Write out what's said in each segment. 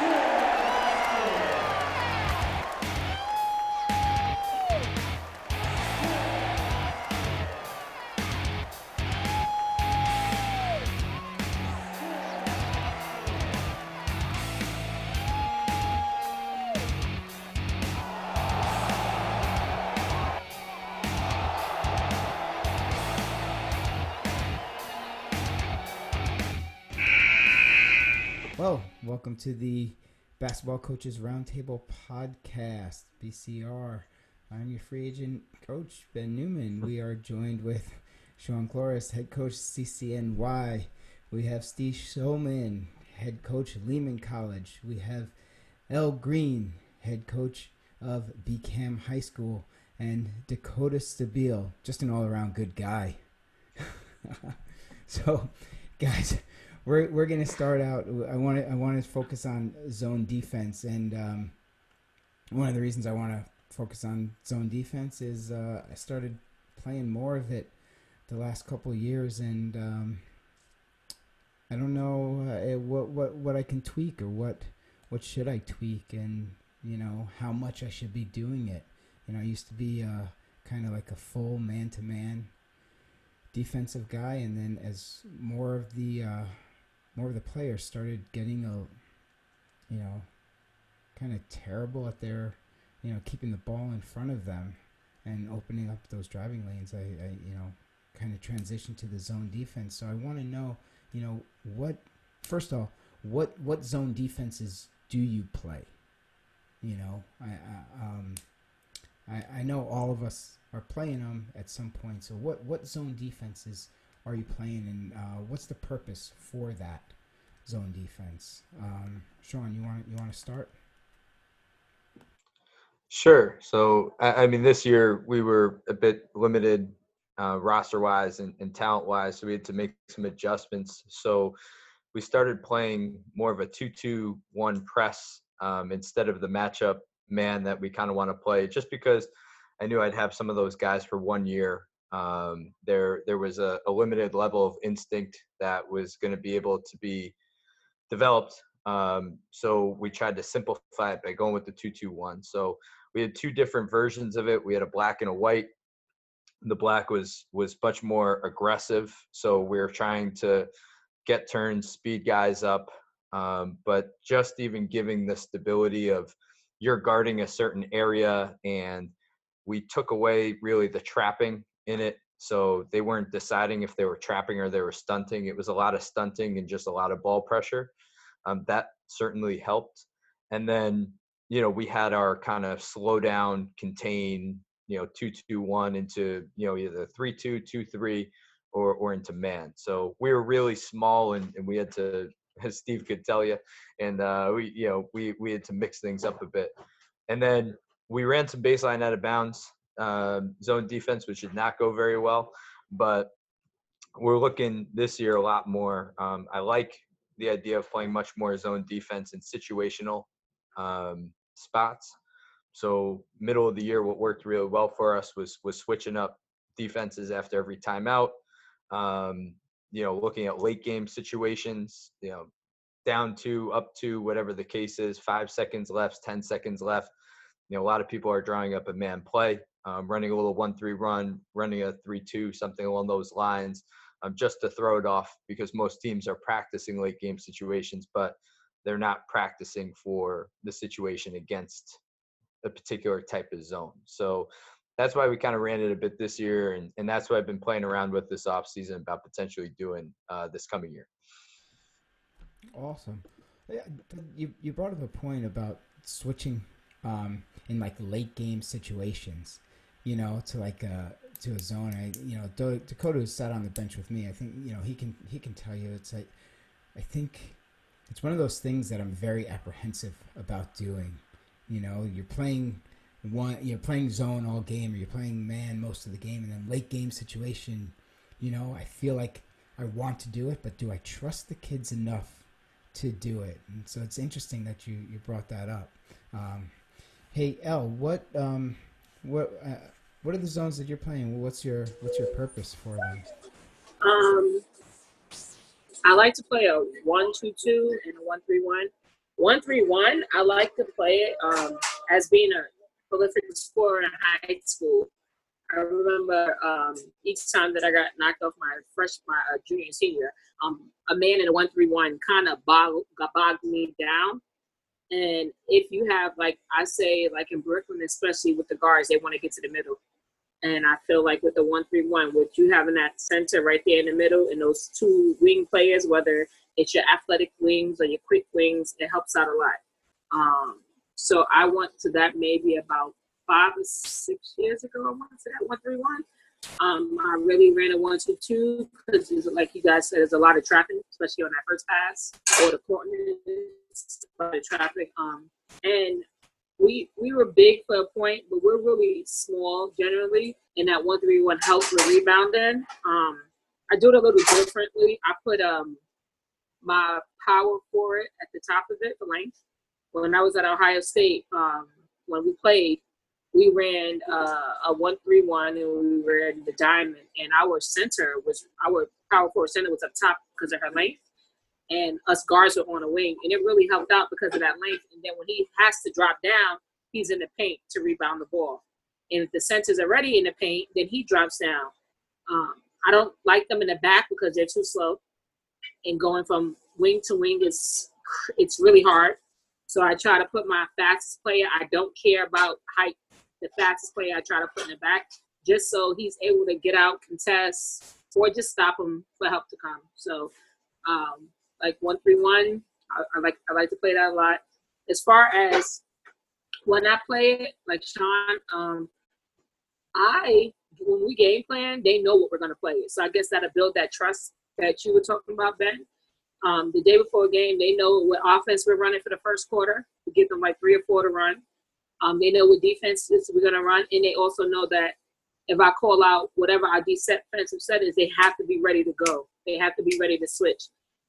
Well, welcome to the Basketball Coaches Roundtable Podcast, BCR. I'm your free agent coach, Ben Newman. We are joined with Sean Cloris, head coach CCNY. We have Steve Shulman, head coach Lehman College. We have El Green, head coach of BCAM High School, and Dakota Stabile, just an all around good guy. so, guys, we're we're gonna start out. I want to I want to focus on zone defense, and um, one of the reasons I want to focus on zone defense is uh, I started playing more of it the last couple years, and um, I don't know uh, what what what I can tweak or what what should I tweak, and you know how much I should be doing it. You know, I used to be uh, kind of like a full man to man defensive guy, and then as more of the uh, more of the players started getting a, you know, kind of terrible at their, you know, keeping the ball in front of them and opening up those driving lanes. I, I you know, kind of transitioned to the zone defense. So I want to know, you know, what first of all, what what zone defenses do you play? You know, I, I um, I, I know all of us are playing them at some point. So what what zone defenses are you playing, and uh, what's the purpose for that zone defense? Um, Sean, you want you want to start? Sure. So, I, I, mean, this year we were a bit limited uh, roster wise and, and talent wise, so we had to make some adjustments. So, we started playing more of a 2 2 1 press um, instead of the matchup man that we kind of want to play, just because I knew I'd have some of those guys for one year um, there there was a, a, limited level of instinct that was going to be able to be developed. Um, so we tried to simplify it by going with the two two one. So we had two different versions of it. We had a black and a white. The black was was much more aggressive. So we are trying to get turns, speed guys up, um, but just even giving the stability of you're guarding a certain area and we took away really the trapping in it. So they weren't deciding if they were trapping or they were stunting. It was a lot of stunting and just a lot of ball pressure. Um, that certainly helped. And then, you know, we had our kind of slow down, contain, you know, two two one into, you know, either three two, two three, or or into man. So we were really small and, and we had to, as Steve could tell you, and uh, we, you know, we we had to mix things up a bit. And then we ran some baseline out of bounds um, zone defense, which did not go very well. But we're looking this year a lot more. Um, I like the idea of playing much more zone defense in situational um, spots. So middle of the year, what worked really well for us was was switching up defenses after every timeout. Um, you know, looking at late game situations. You know, down two, up two, whatever the case is. Five seconds left, ten seconds left. You know, a lot of people are drawing up a man play um, running a little one-three run, running a three-two, something along those lines, um, just to throw it off because most teams are practicing late game situations, but they're not practicing for the situation against a particular type of zone. So that's why we kind of ran it a bit this year, and, and that's what I've been playing around with this offseason about potentially doing uh, this coming year. Awesome. Yeah, you you brought up a point about switching um, in like late game situations you know, to like a to a zone. I you know Dakota sat on the bench with me. I think you know he can he can tell you it's like I think it's one of those things that I'm very apprehensive about doing. You know, you're playing one you're playing zone all game or you're playing man most of the game and then late game situation, you know, I feel like I want to do it, but do I trust the kids enough to do it? And so it's interesting that you you brought that up. Um, hey El, what um, what uh, what are the zones that you're playing? What's your what's your purpose for them? Um, I like to play a one two two and a one three one. one three one. I like to play it um, as being a prolific scorer in high school. I remember um, each time that I got knocked off my fresh my uh, junior and senior, um, a man in a one three one kind of bogged me down. And if you have like I say like in Brooklyn, especially with the guards, they want to get to the middle. And I feel like with the one three one, with you having that center right there in the middle, and those two wing players, whether it's your athletic wings or your quick wings, it helps out a lot. Um, so I went to that maybe about five or six years ago. I went to that one three one. Um, I really ran a one two two because, like you guys said, there's a lot of trapping, especially on that first pass or the corner, lot of traffic. Um, and we we were big for a point, but we're really small generally. And that one three one helps with rebounding. Um, I do it a little differently. I put um my power forward at the top of it for length. When I was at Ohio State, um, when we played, we ran uh, a one three one and we ran the diamond, and our center was our power forward center was up top because of her length, and us guards are on a wing, and it really helped out because of that length. And then when he has to drop down, he's in the paint to rebound the ball, and if the center's already in the paint, then he drops down. Um, I don't like them in the back because they're too slow, and going from wing to wing is it's really hard. So I try to put my fastest player. I don't care about height the fastest player I try to put in the back, just so he's able to get out, contest, or just stop him for help to come. So, um, like one three one, I like I like to play that a lot. As far as when I play it, like Sean, um, I when we game plan, they know what we're gonna play. So I guess that'll build that trust that you were talking about, Ben. Um, the day before a game, they know what offense we're running for the first quarter. We give them like three or four to run. Um, they know what defenses we're to run, and they also know that if I call out whatever our defensive settings, they have to be ready to go. They have to be ready to switch.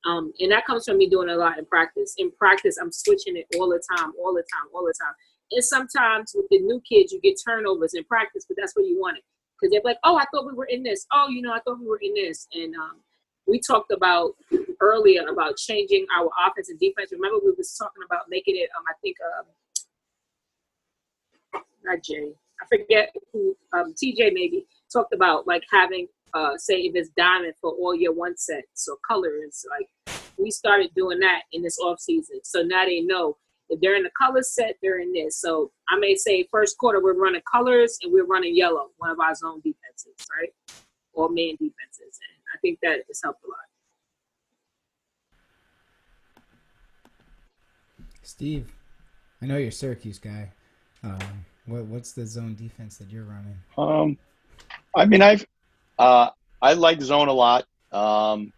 Um, and that comes from me doing a lot in practice. In practice, I'm switching it all the time, all the time, all the time. And sometimes with the new kids, you get turnovers in practice, but that's what you want it. Because they're like, oh, I thought we were in this. Oh, you know, I thought we were in this. And um, we talked about earlier about changing our offense and defense. Remember, we was talking about making it, um, I think, um, not Jay, I forget who, um, TJ maybe talked about like having, uh, say if it's diamond for all your one sets so colors. Like we started doing that in this off season, so now they know if they're in the color set, they're in this. So I may say first quarter we're running colors and we're running yellow, one of our zone defenses, right, or man defenses, and I think that has helped a lot. Steve, I know you're a Syracuse guy. Um, what what's the zone defense that you're running? Um, I mean, I've uh, I like zone a lot. Um,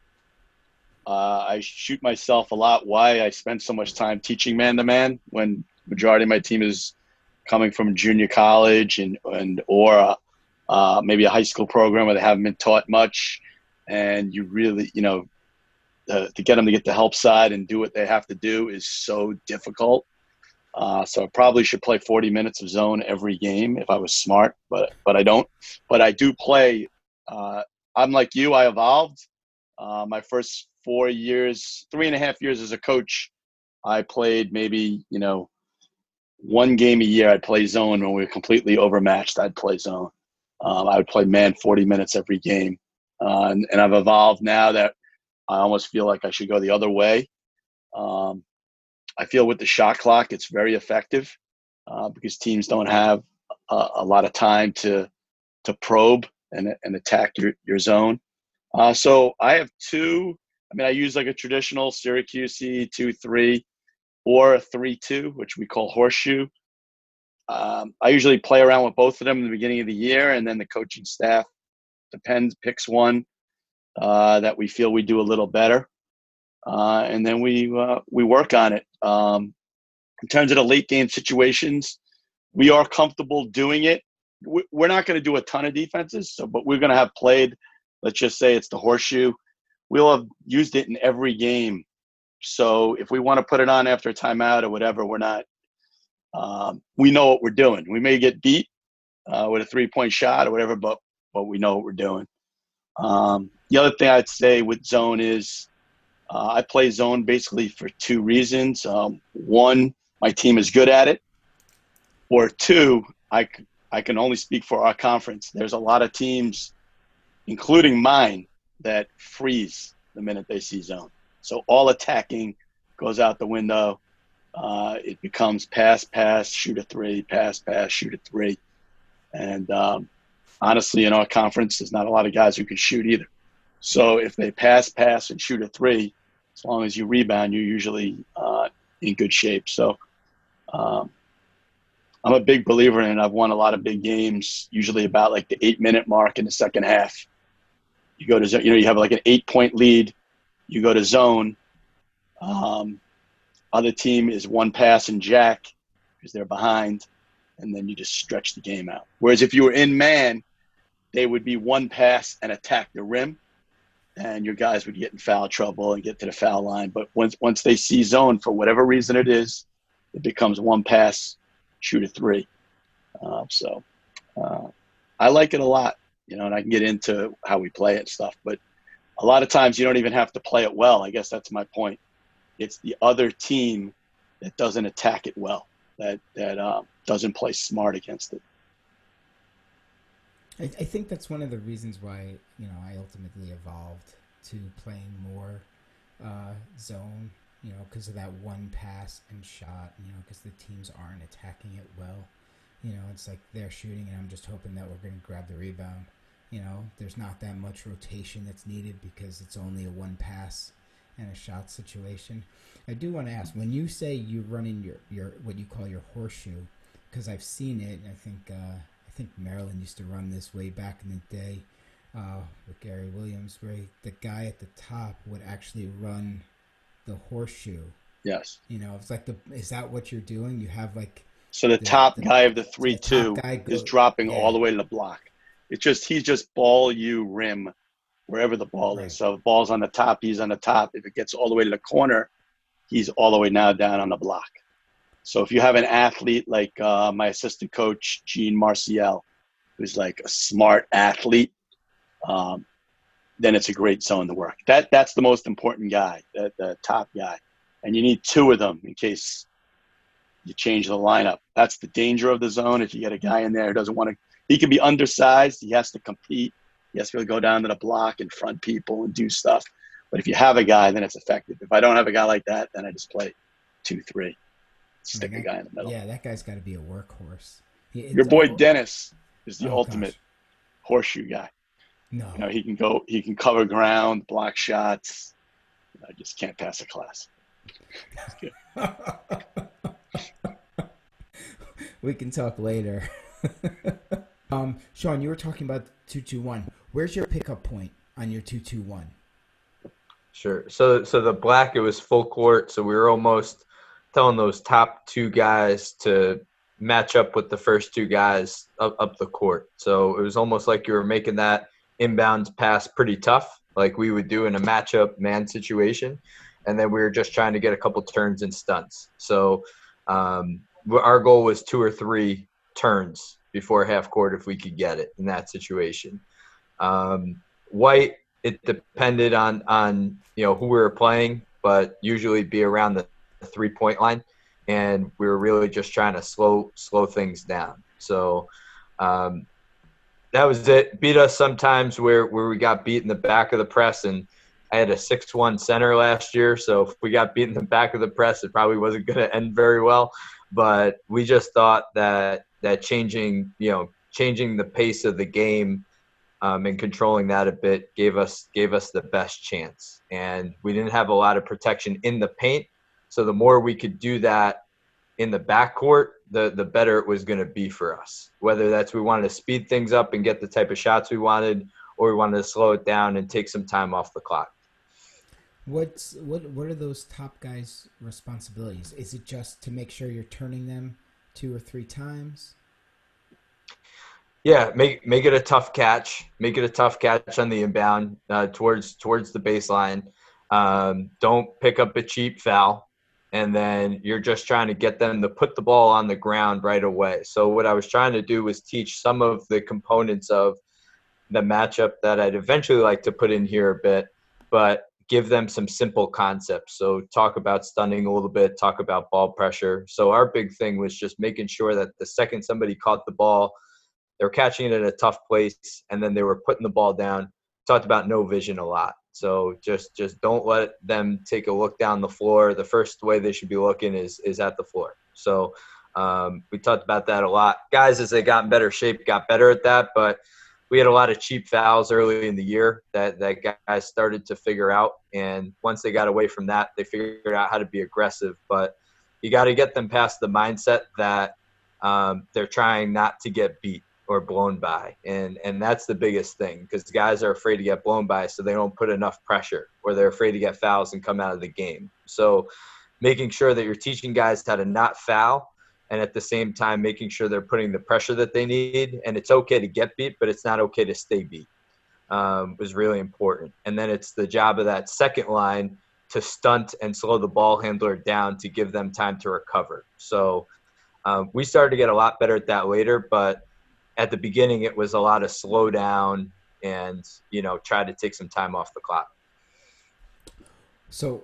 uh, I shoot myself a lot. Why I spend so much time teaching man to man when majority of my team is coming from junior college and and or uh, maybe a high school program where they haven't been taught much, and you really you know uh, to get them to get the help side and do what they have to do is so difficult. Uh, so I probably should play 40 minutes of zone every game if I was smart, but but I don't. But I do play. Uh, I'm like you. I evolved. Uh, my first four years, three and a half years as a coach, I played maybe you know one game a year. I'd play zone when we were completely overmatched. I'd play zone. Um, I would play man 40 minutes every game, uh, and, and I've evolved now that I almost feel like I should go the other way. Um, I feel with the shot clock, it's very effective uh, because teams don't have a, a, lot of time to to probe and, and attack your, your zone. Uh, so I have two. I mean, I use like a traditional Syracuse two three or a three two, which we call horseshoe. Um, I usually play around with both of them in the beginning of the year, and then the coaching staff depends picks one uh, that we feel we do a little better uh, and then we uh, we work on it. Um, in terms of the late game situations, we are comfortable doing it. We're not going to do a ton of defenses, so but we're going to have played. Let's just say it's the horseshoe. We'll have used it in every game. So if we want to put it on after a timeout or whatever, we're not. Um, we know what we're doing. We may get beat uh, with a three point shot or whatever, but but we know what we're doing. Um, the other thing I'd say with zone is Uh, I play zone basically for two reasons. Um, one, my team is good at it, or two, I, I can only speak for our conference. There's a lot of teams, including mine, that freeze the minute they see zone. So all attacking goes out the window. Uh, it becomes pass, pass, shoot a three, pass, pass, shoot a three. And um, honestly, in our conference, there's not a lot of guys who can shoot either. So if they pass, pass, and shoot a three, as long as you rebound, you're usually uh, in good shape. So um, I'm a big believer in. I've won a lot of big games, usually about like the eight minute mark in the second half. You go to, you know, you have like an eight point lead, you go to zone. Um, other team is one pass and jack because they're behind, and then you just stretch the game out. Whereas if you were in man, they would be one pass and attack the rim, and your guys would get in foul trouble and get to the foul line. But once once they see zone for whatever reason it is, it becomes one pass, shoot a three. Uh, so uh, I like it a lot, you know, and I can get into how we play it and stuff. But a lot of times you don't even have to play it well. I guess that's my point. It's the other team that doesn't attack it well, that that um, doesn't play smart against it. I, I think that's one of the reasons why you know I ultimately evolved to playing more uh, zone. You know, because of that one pass and shot. You know, because the teams aren't attacking it well. You know, it's like they're shooting, and I'm just hoping that we're going to grab the rebound. You know, there's not that much rotation that's needed because it's only a one pass and a shot situation. I do want to ask when you say you run in your your what you call your horseshoe, because I've seen it. I think uh, I think Maryland used to run this way back in the day uh, with Gary Williams, where he- the guy at the top would actually run the horseshoe. Yes. You know, it's like the is that what you're doing? You have like So the The- top the- guy of the the three top two guy is dropping yeah. all the way to the block. It's just he's just ball you rim wherever the ball Right. is. So if the ball's on the top, he's on the top. If it gets all the way to the corner, he's all the way now down on the block. So if you have an athlete like uh, my assistant coach Gene Marcial, who's like a smart athlete, um, then it's a great zone to work. That that's the most important guy, the, the top guy, and you need two of them in case you change the lineup. That's the danger of the zone. If you get a guy in there who doesn't want to, he can be undersized. He has to compete. He has to go down to the block and front people and do stuff. But if you have a guy, then it's effective. If I don't have a guy like that, then I just play two, three, stick a that- guy in the middle. yeah, that guy's got to be a workhorse. He- Your boy Dennis is the Oh, ultimate gosh. horseshoe guy. No, You know, he can go, he can cover ground, block shots. I just can't pass a class. we can talk later. um, Sean, you were talking about two two one. Where's your pickup point on your two two one? Sure. So so the black it was full court, so we were almost telling those top two guys to match up with the first two guys up, up the court. So it was almost like you were making that inbounds pass pretty tough, like we would do in a matchup man situation, and then we were just trying to get a couple turns and stunts. So um, our goal was two or three turns before half court if we could get it in that situation. Um, White it depended on on you know who we were playing, but usually be around the three point line, and we were really just trying to slow slow things down. So um, that was it. Beat us sometimes where where we got beat in the back of the press, and I had a six one center last year, so if we got beat in the back of the press, it probably wasn't going to end very well. But we just thought that that changing you know changing the pace of the game um, and controlling that a bit gave us gave us the best chance. And we didn't have a lot of protection in the paint, so the more we could do that in the backcourt, the the better it was going to be for us. Whether that's we wanted to speed things up and get the type of shots we wanted, or we wanted to slow it down and take some time off the clock. What's what? What are those top guys' responsibilities? Is it just to make sure you're turning them two or three times? Yeah, make make it a tough catch. Make it a tough catch on the inbound uh, towards towards the baseline. Um, don't pick up a cheap foul, and then you're just trying to get them to put the ball on the ground right away. So what I was trying to do was teach some of the components of the matchup that I'd eventually like to put in here a bit, but give them some simple concepts. So talk about stunting a little bit, talk about ball pressure. So our big thing was just making sure that the second somebody caught the ball, they were catching it in a tough place, and then they were putting the ball down. Talked about no vision a lot. So just just don't let them take a look down the floor. The first way they should be looking is is at the floor. So um, we talked about that a lot. Guys, as they got in better shape, got better at that, but we had a lot of cheap fouls early in the year that that guys started to figure out. And once they got away from that, they figured out how to be aggressive. But you got to get them past the mindset that um, they're trying not to get beat or blown by, and and that's the biggest thing because guys are afraid to get blown by, so they don't put enough pressure, or they're afraid to get fouls and come out of the game. So making sure that you're teaching guys how to not foul and at the same time making sure they're putting the pressure that they need. And it's okay to get beat, but it's not okay to stay beat. Um, was really important. And then it's the job of that second line to stunt and slow the ball handler down to give them time to recover. So um, we started to get a lot better at that later, but at the beginning it was a lot of slow down and you know try to take some time off the clock. So,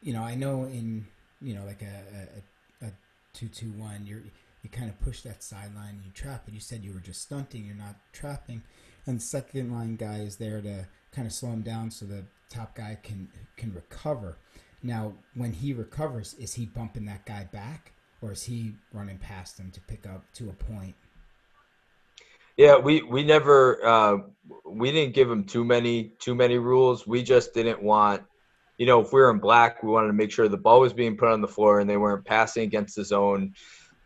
you know, I know in you know like a, a two two one, you're you kind of push that sideline and you trap it. You said you were just stunting, you're not trapping, and the second line guy is there to kind of slow him down so the top guy can can recover. Now, when he recovers, is he bumping that guy back, or is he running past him to pick up to a point? Yeah, we we never uh, we didn't give them too many too many rules. We just didn't want you know, if we were in black, we wanted to make sure the ball was being put on the floor and they weren't passing against the zone.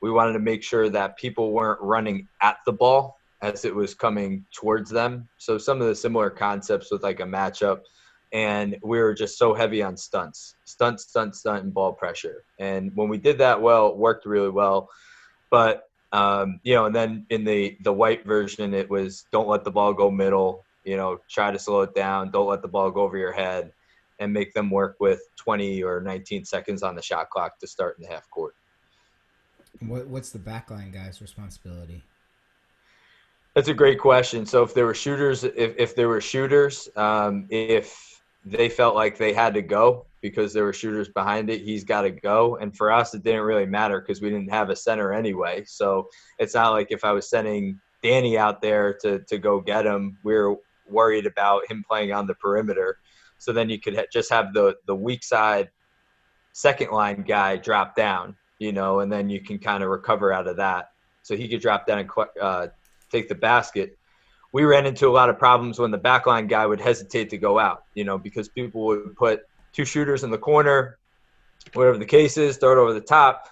We wanted to make sure that people weren't running at the ball as it was coming towards them. So some of the similar concepts with like a matchup. And we were just so heavy on stunts, stunt, stunt, stunt, and ball pressure. And when we did that well, it worked really well. But um, you know, and then in the the white version, it was don't let the ball go middle. You know, try to slow it down. Don't let the ball go over your head and make them work with 20 or 19 seconds on the shot clock to start in the half court. What, what's the backline guy's responsibility? That's a great question. So if there were shooters, if, if there were shooters, um, if they felt like they had to go because there were shooters behind it, he's got to go. And for us, it didn't really matter because we didn't have a center anyway. So it's not like if I was sending Danny out there to, to go get him, we are worried about him playing on the perimeter. So then you could ha- just have the the weak side second line guy drop down, you know, and then you can kind of recover out of that. So he could drop down and uh, take the basket. We ran into a lot of problems when the backline guy would hesitate to go out, you know, because people would put two shooters in the corner, whatever the case is, throw it over the top,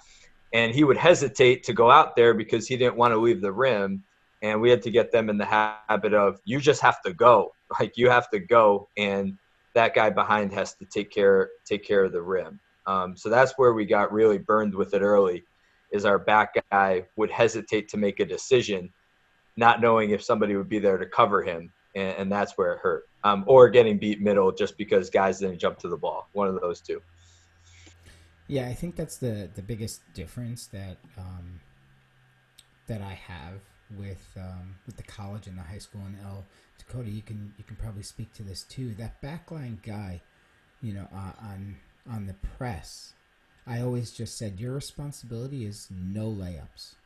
and he would hesitate to go out there because he didn't want to leave the rim. And we had to get them in the habit of you just have to go, like you have to go and that guy behind has to take care take care of the rim. Um, so that's where we got really burned with it early. Is our back guy would hesitate to make a decision, not knowing if somebody would be there to cover him, and, and that's where it hurt. Um, or getting beat middle just because guys didn't jump to the ball. One of those two. Yeah, I think that's the the biggest difference that um, that I have with um, with the college and the high school in L. Dakota, you can you can probably speak to this too. That backline guy, you know, uh, on on the press, I always just said your responsibility is no layups.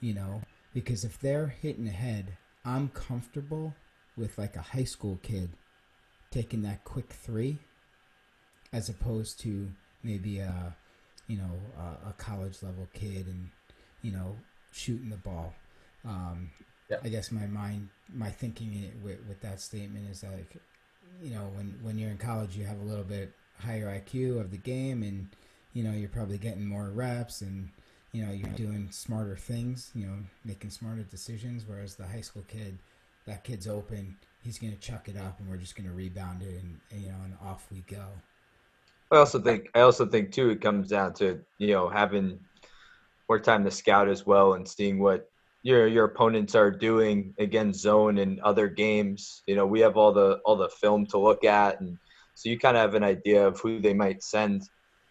You know, because if they're hitting ahead, I'm comfortable with like a high school kid taking that quick three, as opposed to maybe a you know a, a college level kid and you know shooting the ball. Um, yeah. I guess my mind, my thinking with, with that statement is like, you know, when when you're in college, you have a little bit higher IQ of the game, and you know, you're probably getting more reps, and you know, you're doing smarter things, you know, making smarter decisions. Whereas the high school kid, that kid's open, he's going to chuck it up, and we're just going to rebound it, and, you know, and off we go. I also think I also think too it comes down to you know having more time to scout as well and seeing what your your opponents are doing against zone and other games. You know, we have all the all the film to look at, and so you kind of have an idea of who they might send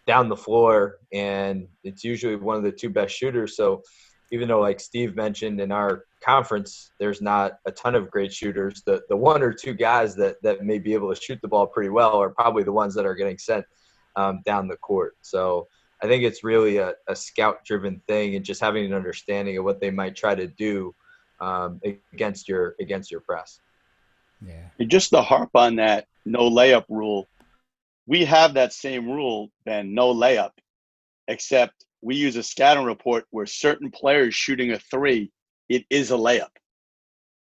down the floor, and it's usually one of the two best shooters. So even though like Steve mentioned in our conference, there's not a ton of great shooters. The the one or two guys that that may be able to shoot the ball pretty well are probably the ones that are getting sent um, down the court. So I think it's really a, a scout driven thing and just having an understanding of what they might try to do um, against your against your press. Yeah. And just to harp on that no layup rule, we have that same rule, Ben, no layup, except we use a scouting report where certain players shooting a three, it is a layup.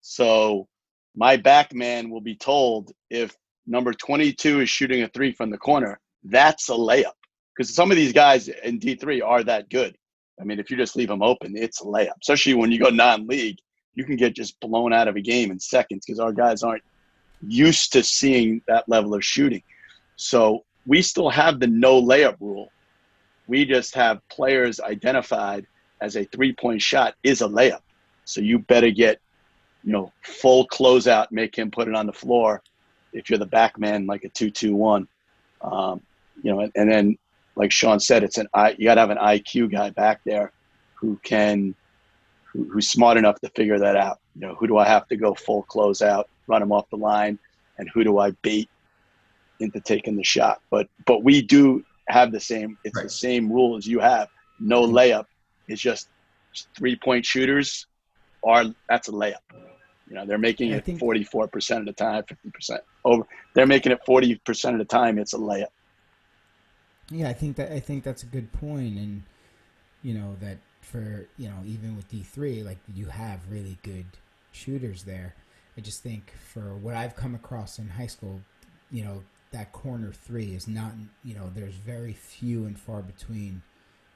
So my back man will be told if number 22 is shooting a three from the corner, that's a layup. Because some of these guys in D3 are that good. I mean, if you just leave them open, it's a layup. Especially when you go non-league, you can get just blown out of a game in seconds because our guys aren't used to seeing that level of shooting. So we still have the no layup rule. We just have players identified as a three-point shot is a layup. So you better get, you know, full closeout, make him put it on the floor. If you're the back man, like a two-two-one, um, you know, and, and then like Sean said, it's an I. You got to have an IQ guy back there who can, who, who's smart enough to figure that out. You know, who do I have to go full closeout, run him off the line, and who do I bait into taking the shot? But but we do have the same. It's right. the same rule as you have. No mm-hmm. layup. It's just three point shooters are that's a layup. You know, they're making it forty four percent of the time, fifty percent over. They're making it forty percent of the time. It's a layup. Yeah, I think that I think that's a good point, and you know that for you know even with D three, like you have really good shooters there. I just think for what I've come across in high school, you know that corner three is not you know there's very few and far between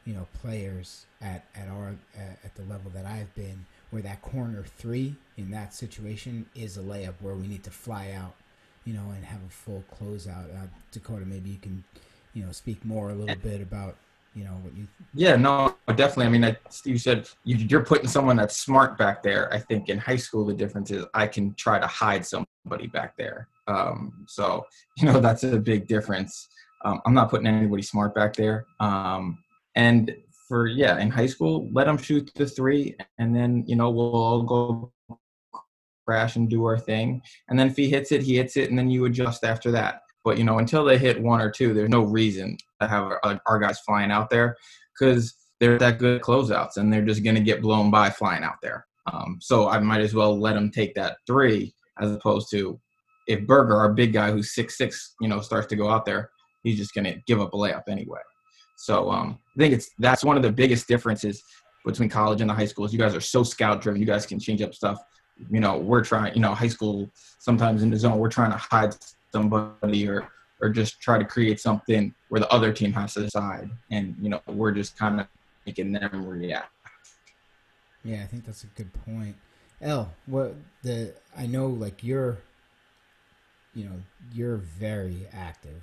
you know players at at our at the level that I've been where that corner three in that situation is a layup where we need to fly out you know and have a full closeout. Uh, Dakota, maybe you can you know speak more a little bit about you know what you yeah no definitely. I mean I, steve said you, are putting someone that's smart back there. I think in high school the difference is i can try to hide somebody back there. Um, so you know that's a big difference. Um, i'm not putting anybody smart back there. Um, and for yeah in high school let them shoot the three and then you know we'll all go crash and do our thing and then if he hits it he hits it and then you adjust after that but you know, until they hit one or two, there's no reason to have our, our guys flying out there because they're that good closeouts, and they're just going to get blown by flying out there. Um, so I might as well let them take that three as opposed to if Berger, our big guy who's six six, you know, starts to go out there, he's just going to give up a layup anyway. So um, I think it's that's one of the biggest differences between college and the high schools. You guys are so scout driven. You guys can change up stuff. You know, we're trying. You know, high school sometimes in the zone, we're trying to hide somebody or or just try to create something where the other team has to decide and you know we're just kind of making them react yeah i think that's a good point l what the i know like you're you know you're very active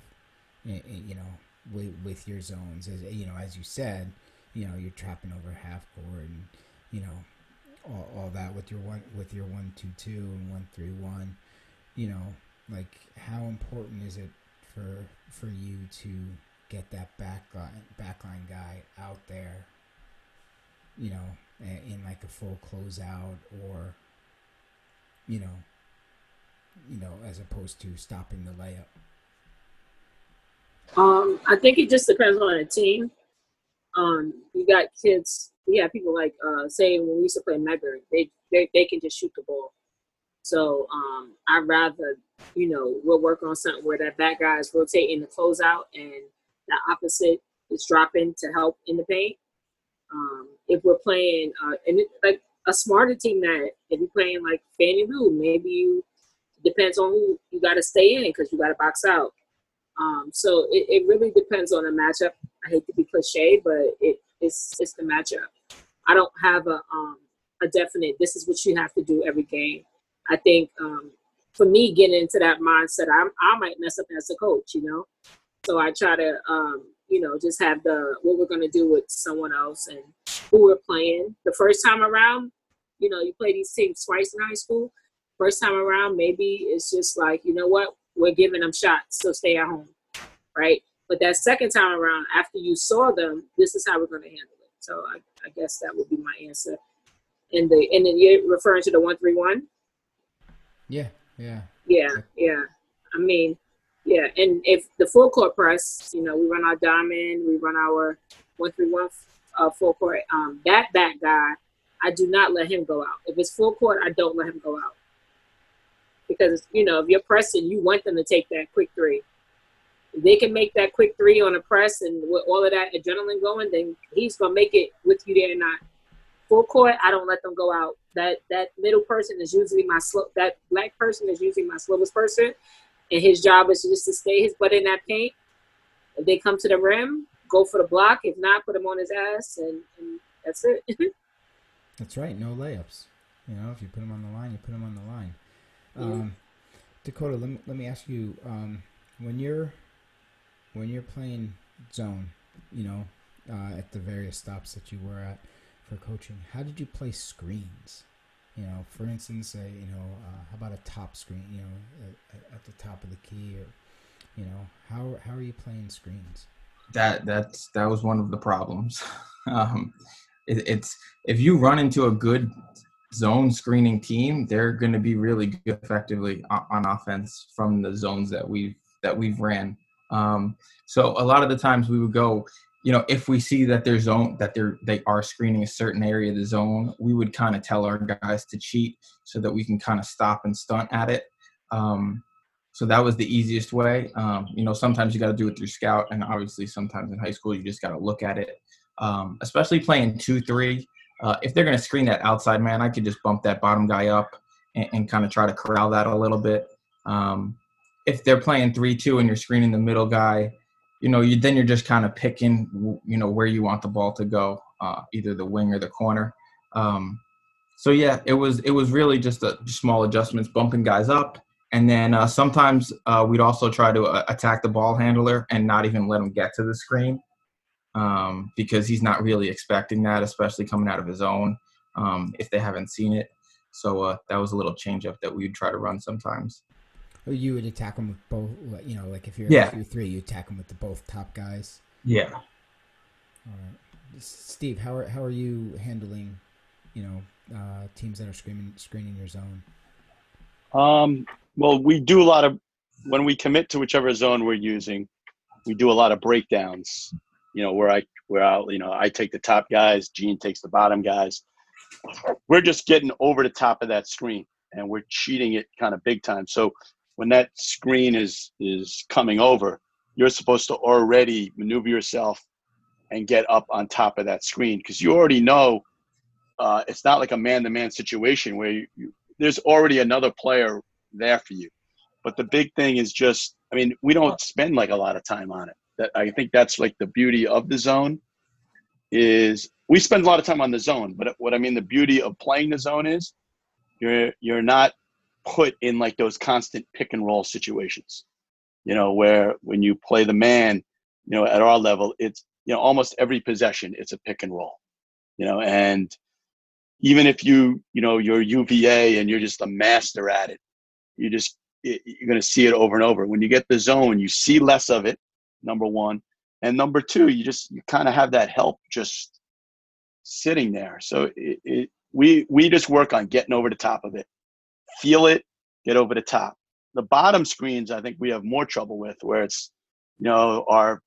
you know with, with your zones. As you know as you said you know you're trapping over half court and you know all, all that with your one with your one two two and one three one. You know like how important is it for for you to get that backline backline guy out there you know in like a full closeout or you know you know as opposed to stopping the layup um i think it just depends on the team um you got kids we have people like uh say when we used to play Medgar, they, they they can just shoot the ball so um, I'd rather, you know, we'll work on something where that back guy is rotating the closeout and the opposite is dropping to help in the paint. Um, if we're playing, uh, and it, like a smarter team that if you're playing like Fannie Lou, maybe you depends on who you got to stay in because you got to box out. Um, so it, it really depends on the matchup. I hate to be cliche, but it, it's it's the matchup. I don't have a um, a definite. This is what you have to do every game. I think um, for me getting into that mindset, I, I might mess up as a coach, you know. So I try to, um, you know, just have the what we're gonna do with someone else and who we're playing. The first time around, you know, you play these teams twice in high school. First time around, maybe it's just like, you know what, we're giving them shots, so stay at home, right? But that second time around, after you saw them, this is how we're gonna handle it. So I, I guess that would be my answer. And the and then you're referring to the one three one. Yeah, yeah. Yeah, yeah. I mean, yeah. And if the full court press, you know, we run our diamond, we run our one three one uh, full court. Um, that back guy, I do not let him go out. If it's full court, I don't let him go out because you know if you're pressing, you want them to take that quick three. If they can make that quick three on a press and with all of that adrenaline going, then he's gonna make it with you there. or Not full court, I don't let them go out. That that middle person is usually my slow. That black person is usually my slowest person, and his job is just to stay his butt in that paint. If they come to the rim, go for the block. If not, put him on his ass, and, and that's it. that's right. No layups. You know, if you put him on the line, you put him on the line. Um, Dakota, let me, let me ask you um, when you're when you're playing zone, you know, uh, at the various stops that you were at for coaching, how did you play screens? You know, for instance, uh, you know, uh, how about a top screen? You know, at, at, the top of the key, or you know, how how are you playing screens? That that's that was one of the problems. um, it, it's if you run into a good zone screening team, they're going to be really good effectively on, offense from the zones that we've that we've ran. Um, so a lot of the times we would go, you know, if we see that their zone that they're they are screening a certain area of the zone, we would kind of tell our guys to cheat so that we can kind of stop and stunt at it. Um, so that was the easiest way. Um, you know, sometimes you got to do it through scout, and obviously sometimes in high school you just got to look at it. Um, especially playing two three uh, if they're going to screen that outside man, I could just bump that bottom guy up and, and kind of try to corral that a little bit. Um, if they're playing three two and you're screening the middle guy, you know, you then you're just kind of picking, you know, where you want the ball to go, uh, either the wing or the corner. Um, so yeah, it was it was really just a small adjustments, bumping guys up, and then uh, sometimes uh, we'd also try to uh, attack the ball handler and not even let him get to the screen um, because he's not really expecting that, especially coming out of his own um, if they haven't seen it. So uh, that was a little change up that we'd try to run sometimes. Or you would attack them with both, you know, like if you're yeah. two three, you attack them with the both top guys. Yeah. All right, Steve, how are how are you handling, you know, uh, teams that are screening screening your zone? Um. Well, we do a lot of when we commit to whichever zone we're using. We do a lot of breakdowns you know, where I where I you know I take the top guys, Gene takes the bottom guys. We're just getting over the top of that screen, and we're cheating it kind of big time. So when that screen is is coming over, you're supposed to already maneuver yourself and get up on top of that screen because you already know uh, it's not like a man-to-man situation where you, you, there's already another player there for you. But the big thing is just, I mean, we don't spend like a lot of time on it that I think that's like the beauty of the zone is we spend a lot of time on the zone, but what I mean the beauty of playing the zone is you're you're not put in like those constant pick and roll situations. You know, where when you play the man, you know, at our level, it's you know almost every possession it's a pick and roll. You know, and even if you you know you're UVA and you're just a master at it, you just you're going to see it over and over. When you get the zone, you see less of it number one. And number two you just you kind of have that help just sitting there. So it, it, we we just work on getting over the top of it. Feel it get over the top. The bottom screens i think we have more trouble with where it's you know our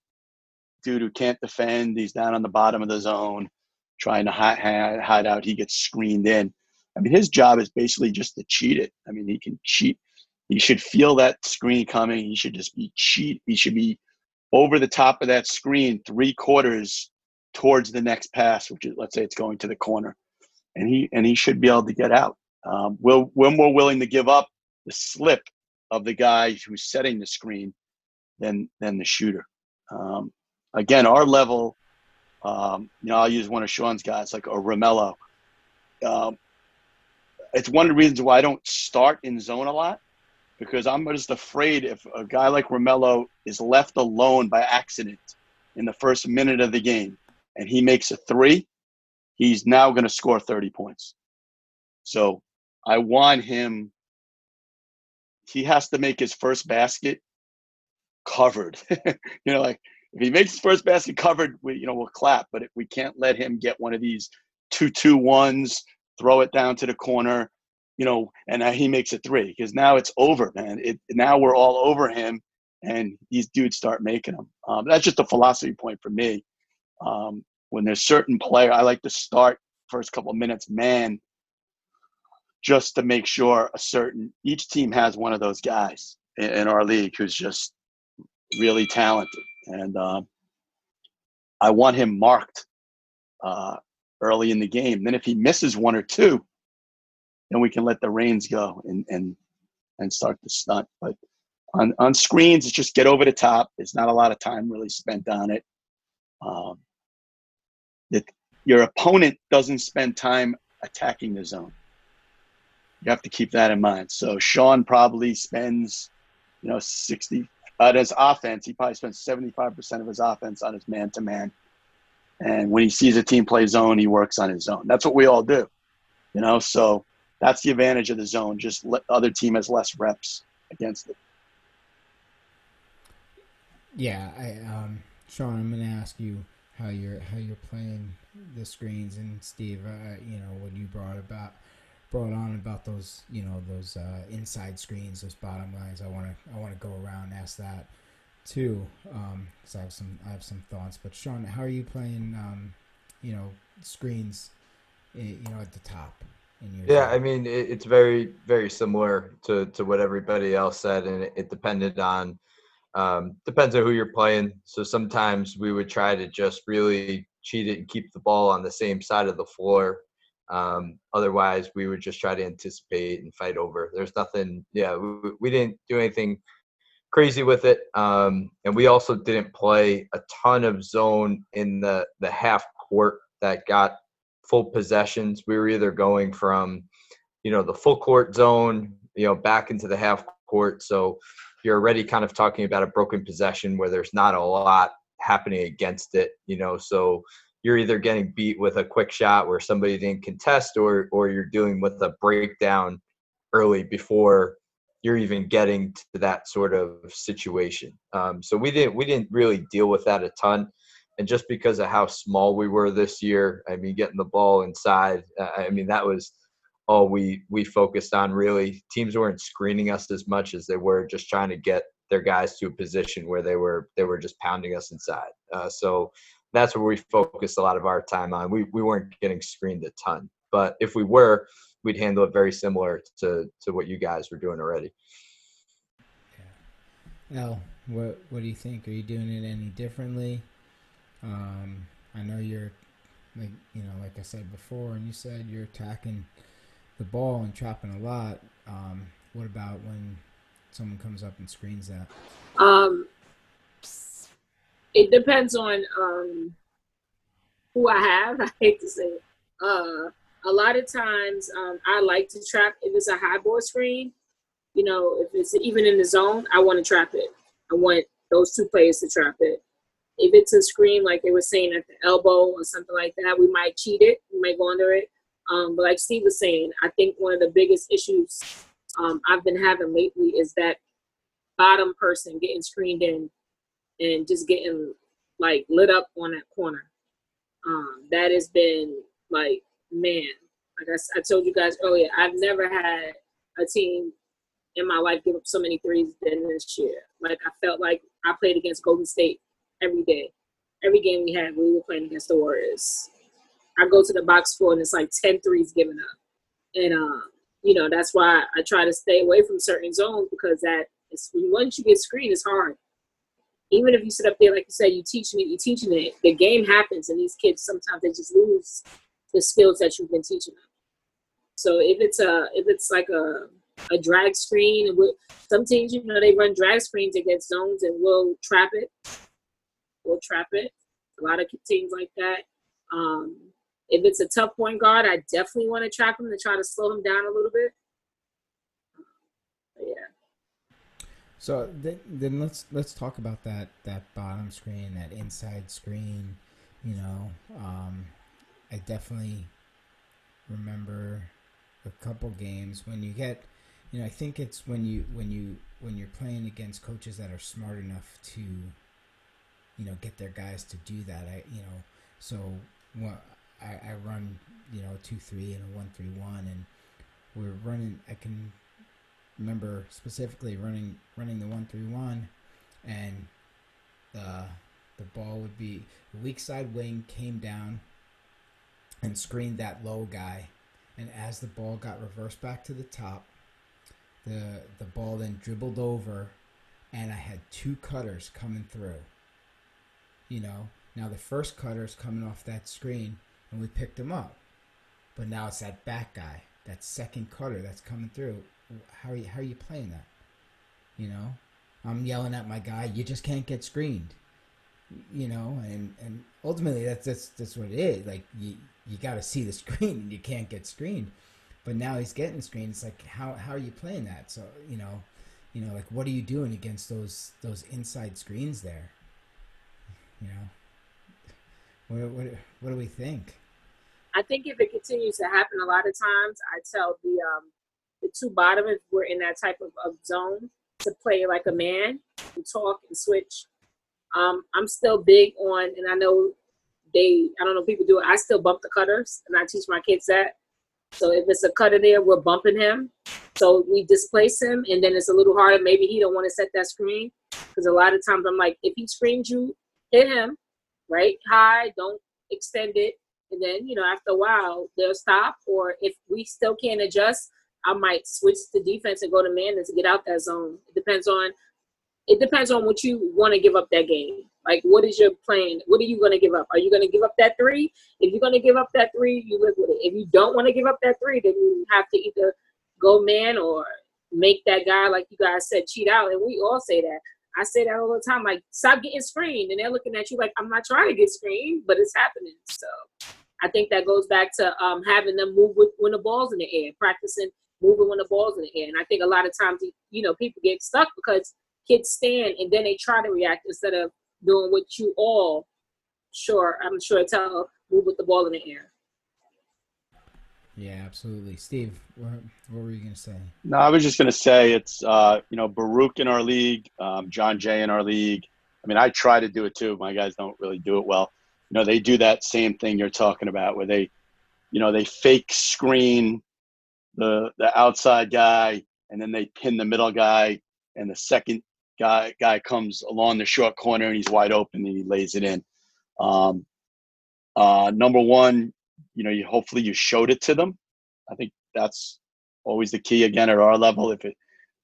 dude who can't defend he's down on the bottom of the zone trying to hide, hide out. He gets screened in. I mean his job is basically just to cheat it. I mean he can cheat. He should feel that screen coming. He should just be cheat. He should be over the top of that screen three quarters towards the next pass, which is let's say it's going to the corner, and he and he should be able to get out. Um, we're we're more willing to give up the slip of the guy who's setting the screen than than the shooter. Um, again, our level, um, you know, I'll use one of Sean's guys like a Romello. Um, it's one of the reasons why I don't start in zone a lot because I'm just afraid if a guy like Romello is left alone by accident in the first minute of the game and he makes a three, he's now going to score 30 points. So I want him, he has to make his first basket covered. you know, like if he makes his first basket covered, we you know we'll clap. But if we can't let him get one of these two two ones, throw it down to the corner, you know, and he makes a three because now it's over, man. It now we're all over him, and these dudes start making them. Um, that's just a philosophy point for me. Um, when there's certain player, I like to start first couple of minutes, man, just to make sure a certain each team has one of those guys in, in our league who's just really talented, and um, I want him marked uh, early in the game. Then if he misses one or two, then we can let the reins go and and and start to stunt. But on on screens, it's just get over the top. There's not a lot of time really spent on it. Um, that your opponent doesn't spend time attacking the zone. You have to keep that in mind. So Sean probably spends, you know, 60 at his offense. He probably spends 75% of his offense on his man to man. And when he sees a team play zone, he works on his zone. That's what we all do, you know. So that's the advantage of the zone. Just let the other team has less reps against it. Yeah, I, um, Sean, I'm going to ask you how you're how you're playing the screens, and Steve, uh, you know what you brought about brought on about those you know those uh, inside screens, those bottom lines. I want to I want to go around and ask that too, because um, I have some I have some thoughts. But Sean, how are you playing? Um, you know, screens, eh, you know, at the top. Yeah, I mean, it, it's very very similar to to what everybody else said, and it, it depended on um, depends on who you're playing. So sometimes we would try to just really cheat it and keep the ball on the same side of the floor. Um, otherwise, we would just try to anticipate and fight over. There's nothing, yeah, we, we didn't do anything crazy with it. Um, and we also didn't play a ton of zone in the, the half court that got full possessions. We were either going from, you know, the full court zone, you know, back into the half court. So you're already kind of talking about a broken possession where there's not a lot happening against it, you know. So you're either getting beat with a quick shot where somebody didn't contest, or or you're dealing with a breakdown early before you're even getting to that sort of situation. Um, so we didn't we didn't really deal with that a ton, and just because of how small we were this year, I mean, getting the ball inside, I mean that was all we we focused on. Really, teams weren't screening us as much as they were just trying to get their guys to a position where they were they were just pounding us inside. Uh, so that's where we focused a lot of our time on. We we weren't getting screened a ton, but if we were, we'd handle it very similar to to what you guys were doing already. Yeah. what what do you think? Are you doing it any differently? Um, I know you're like you know, like I said before, and you said you're attacking the ball and trapping a lot. Um, what about when someone comes up and screens that? Um, it depends on um, who I have. I hate to say it. Uh, a lot of times um, I like to trap if it's a high ball screen. You know, if it's even in the zone, I want to trap it. I want those two players to trap it. If it's a screen like they were saying at the elbow or something like that, we might cheat it. We might go under it. Um, but like Steve was saying, I think one of the biggest issues um, I've been having lately is that bottom person getting screened in and just getting like lit up on that corner. Um, that has been like, man, like I, I told you guys earlier, I've never had a team in my life give up so many threes than this year. Like I felt like I played against Golden State every day. Every game we had, we were playing against the Warriors. I go to the box score and it's like 10 threes given up. And, um, you know, that's why I try to stay away from certain zones because that is, once you get screened, it's hard. Even if you sit up there, like you said, you teaching it, you're teaching it, the game happens and these kids, sometimes they just lose the skills that you've been teaching them. So if it's a, if it's like a, a drag screen, we'll, some teams, you know, they run drag screens against zones and we'll trap it. We'll trap it. A lot of teams like that. Um, if it's a tough point guard, I definitely want to trap him to try to slow him down a little bit. But yeah. So then, then let's let's talk about that that bottom screen, that inside screen. You know, um, I definitely remember a couple games when you get, you know, I think it's when you when you when you're playing against coaches that are smart enough to you know get their guys to do that. I you know so well, I, I run you know two three and a one three one and we're running. I can remember specifically running running the one three one and the the ball would be the weak side wing came down and screened that low guy and as the ball got reversed back to the top the the ball then dribbled over and I had two cutters coming through. You know, now the first cutter is coming off that screen and we picked him up. But now it's that back guy, that second cutter that's coming through. How are you how are you playing that? You know? I'm yelling at my guy, you just can't get screened. You know, and, and ultimately that's that's that's what it is. Like you you gotta see the screen and you can't get screened. But now he's getting screened. It's like how how are you playing that? So, you know, you know, like what are you doing against those those inside screens there? You know, what what what do we think? I think if it continues to happen a lot of times, I tell the um the two bottom if we're in that type of, of zone to play like a man and talk and switch. Um, I'm still big on, and I know they, I don't know, people do it. I still bump the cutters, and I teach my kids that. So if it's a cutter there, we're bumping him. So we displace him, and then it's a little harder. Maybe he don't want to set that screen because a lot of times I'm like, if he screens you, hit him, right? High, don't extend it, and then you know after a while they'll stop. Or if we still can't adjust, I might switch to defense and go to man to get out that zone. It depends on it depends on what you want to give up that game. Like, what is your plan? What are you going to give up? Are you going to give up that three? If you're going to give up that three, you live with it. If you don't want to give up that three, then you have to either go man or make that guy, like you guys said, cheat out. And we all say that. I say that all the time. Like, stop getting screened. And they're looking at you like, I'm not trying to get screened, but it's happening. So I think that goes back to um, having them move with, when the ball's in the air, practicing moving when the ball's in the air. And I think a lot of times, you know, people get stuck because kids stand and then they try to react instead of doing what you all sure I'm sure tell move with the ball in the air. Yeah, absolutely. Steve, what, what were you going to say? No, I was just going to say it's, uh, you know, Baruch in our league, um, John Jay in our league. I mean, I try to do it too. My guys don't really do it well. You know, they do that same thing you're talking about where they, you know, they fake screen the, the outside guy and then they pin the middle guy and the second guy guy comes along the short corner and he's wide open and he lays it in. Um, uh, number one, you know, you hopefully you showed it to them. I think that's always the key. Again, at our level, if it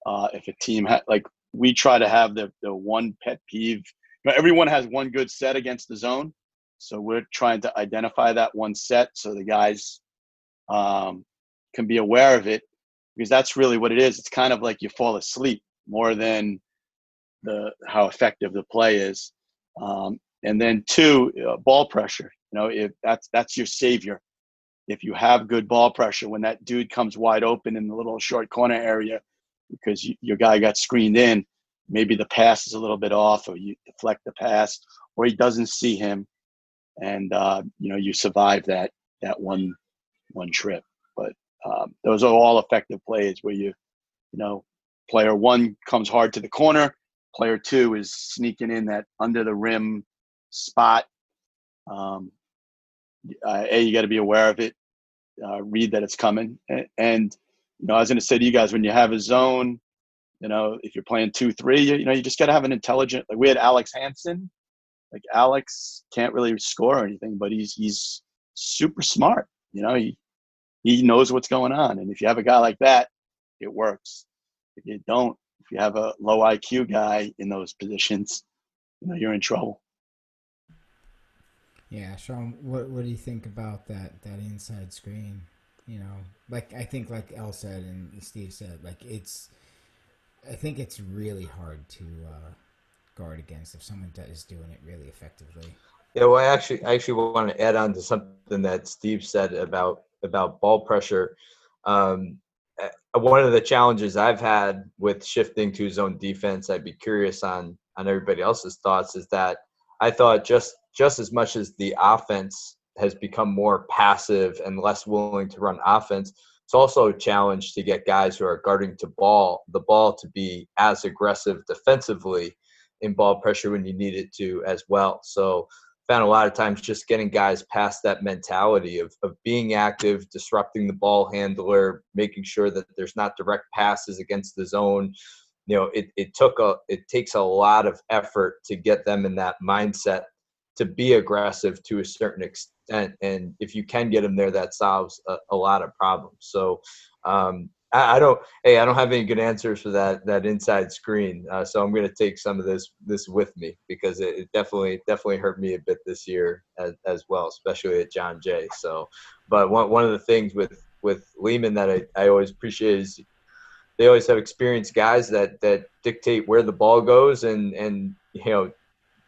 uh, if a team ha- like we try to have the the one pet peeve. You know, everyone has one good set against the zone, so we're trying to identify that one set so the guys um, can be aware of it because that's really what it is. It's kind of like you fall asleep more than the how effective the play is. Um, and then two, uh, ball pressure. You know, if that's that's your savior. If you have good ball pressure, when that dude comes wide open in the little short corner area, because you, your guy got screened in, maybe the pass is a little bit off, or you deflect the pass, or he doesn't see him, and uh, you know you survive that that one one trip. But um, those are all effective plays where you, you know, player one comes hard to the corner, Player two is sneaking in that under the rim spot. Um, uh, a, you got to be aware of it. Uh, read that it's coming. And, and, you know, I was going to say to you guys, when you have a zone, you know, if you're playing two, three, you, you know, you just got to have an intelligent. Like we had Alex Hansen. Like Alex can't really score or anything, but he's he's super smart. You know, he he knows what's going on, and if you have a guy like that, it works. If you don't, if you have a low IQ guy in those positions, you know, you're in trouble. Yeah, Sean, what what do you think about that that inside screen? You know, like I think like El said and Steve said, like it's I think it's really hard to uh, guard against if someone is doing it really effectively. Yeah, well, I actually I actually want to add on to something that Steve said about about ball pressure. Um, one of the challenges I've had with shifting to zone defense, I'd be curious on on everybody else's thoughts, is that I thought just just as much as the offense has become more passive and less willing to run offense, it's also a challenge to get guys who are guarding to ball the ball to be as aggressive defensively in ball pressure when you need it to as well. So found a lot of times just getting guys past that mentality of, of being active, disrupting the ball handler, making sure that there's not direct passes against the zone. You know, it, it took a it takes a lot of effort to get them in that mindset to be aggressive to a certain extent. And if you can get them there, that solves a, a lot of problems. So um, I, I, don't. Hey, I don't have any good answers for that that inside screen. Uh, so I'm going to take some of this this with me because it, it, definitely definitely hurt me a bit this year as, as well, especially at John Jay. So, but one one of the things with with Lehman that I, I always appreciate is they always have experienced guys that that dictate where the ball goes and and you know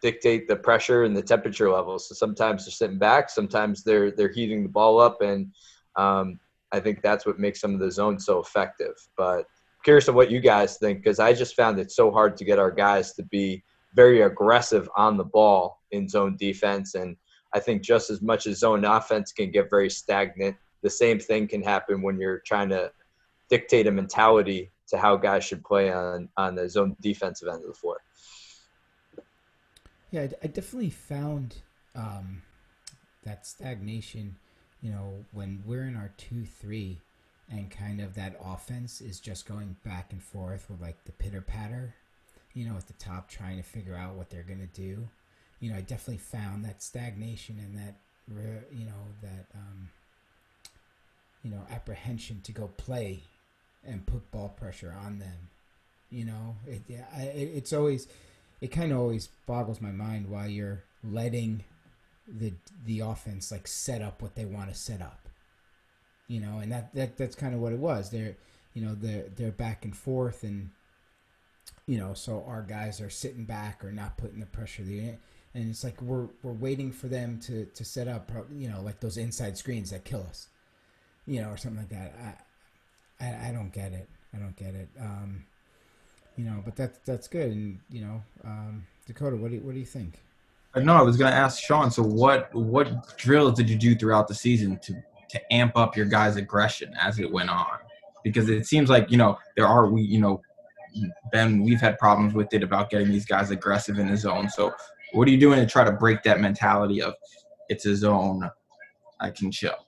dictate the pressure and the temperature levels. So sometimes they're sitting back, sometimes they're they're heating the ball up, and um, I think that's what makes some of the zones so effective. But curious of what you guys think because I just found it so hard to get our guys to be very aggressive on the ball in zone defense, and I think just as much as zone offense can get very stagnant, the same thing can happen when you're trying to dictate a mentality to how guys should play on on the zone defensive end of the floor. Yeah, I definitely found um, that stagnation. You know, when we're in our two three, and kind of that offense is just going back and forth with like the pitter patter. You know, at the top, trying to figure out what they're gonna do. You know, I definitely found that stagnation and that you know that um, you know apprehension to go play and put ball pressure on them. You know, it, it it's always it kind of always boggles my mind why you're letting the the offense like set up what they want to set up. You know, and that, that that's kind of what it was. They're you know they're they're back and forth, and you know so our guys are sitting back or not putting the pressure. The and it's like we're we're waiting for them to to set up you know like those inside screens that kill us, you know, or something like that. I I, I don't get it. I don't get it. Um, you know, but that's that's good. And you know, um, Dakota, what do you, what do you think? No, I was going to ask Sean. So, what what drills did you do throughout the season to to amp up your guys' aggression as it went on? Because it seems like you know there are we you know Ben we've had problems with it about getting these guys aggressive in the zone. So, what are you doing to try to break that mentality of it's a zone, I can chill?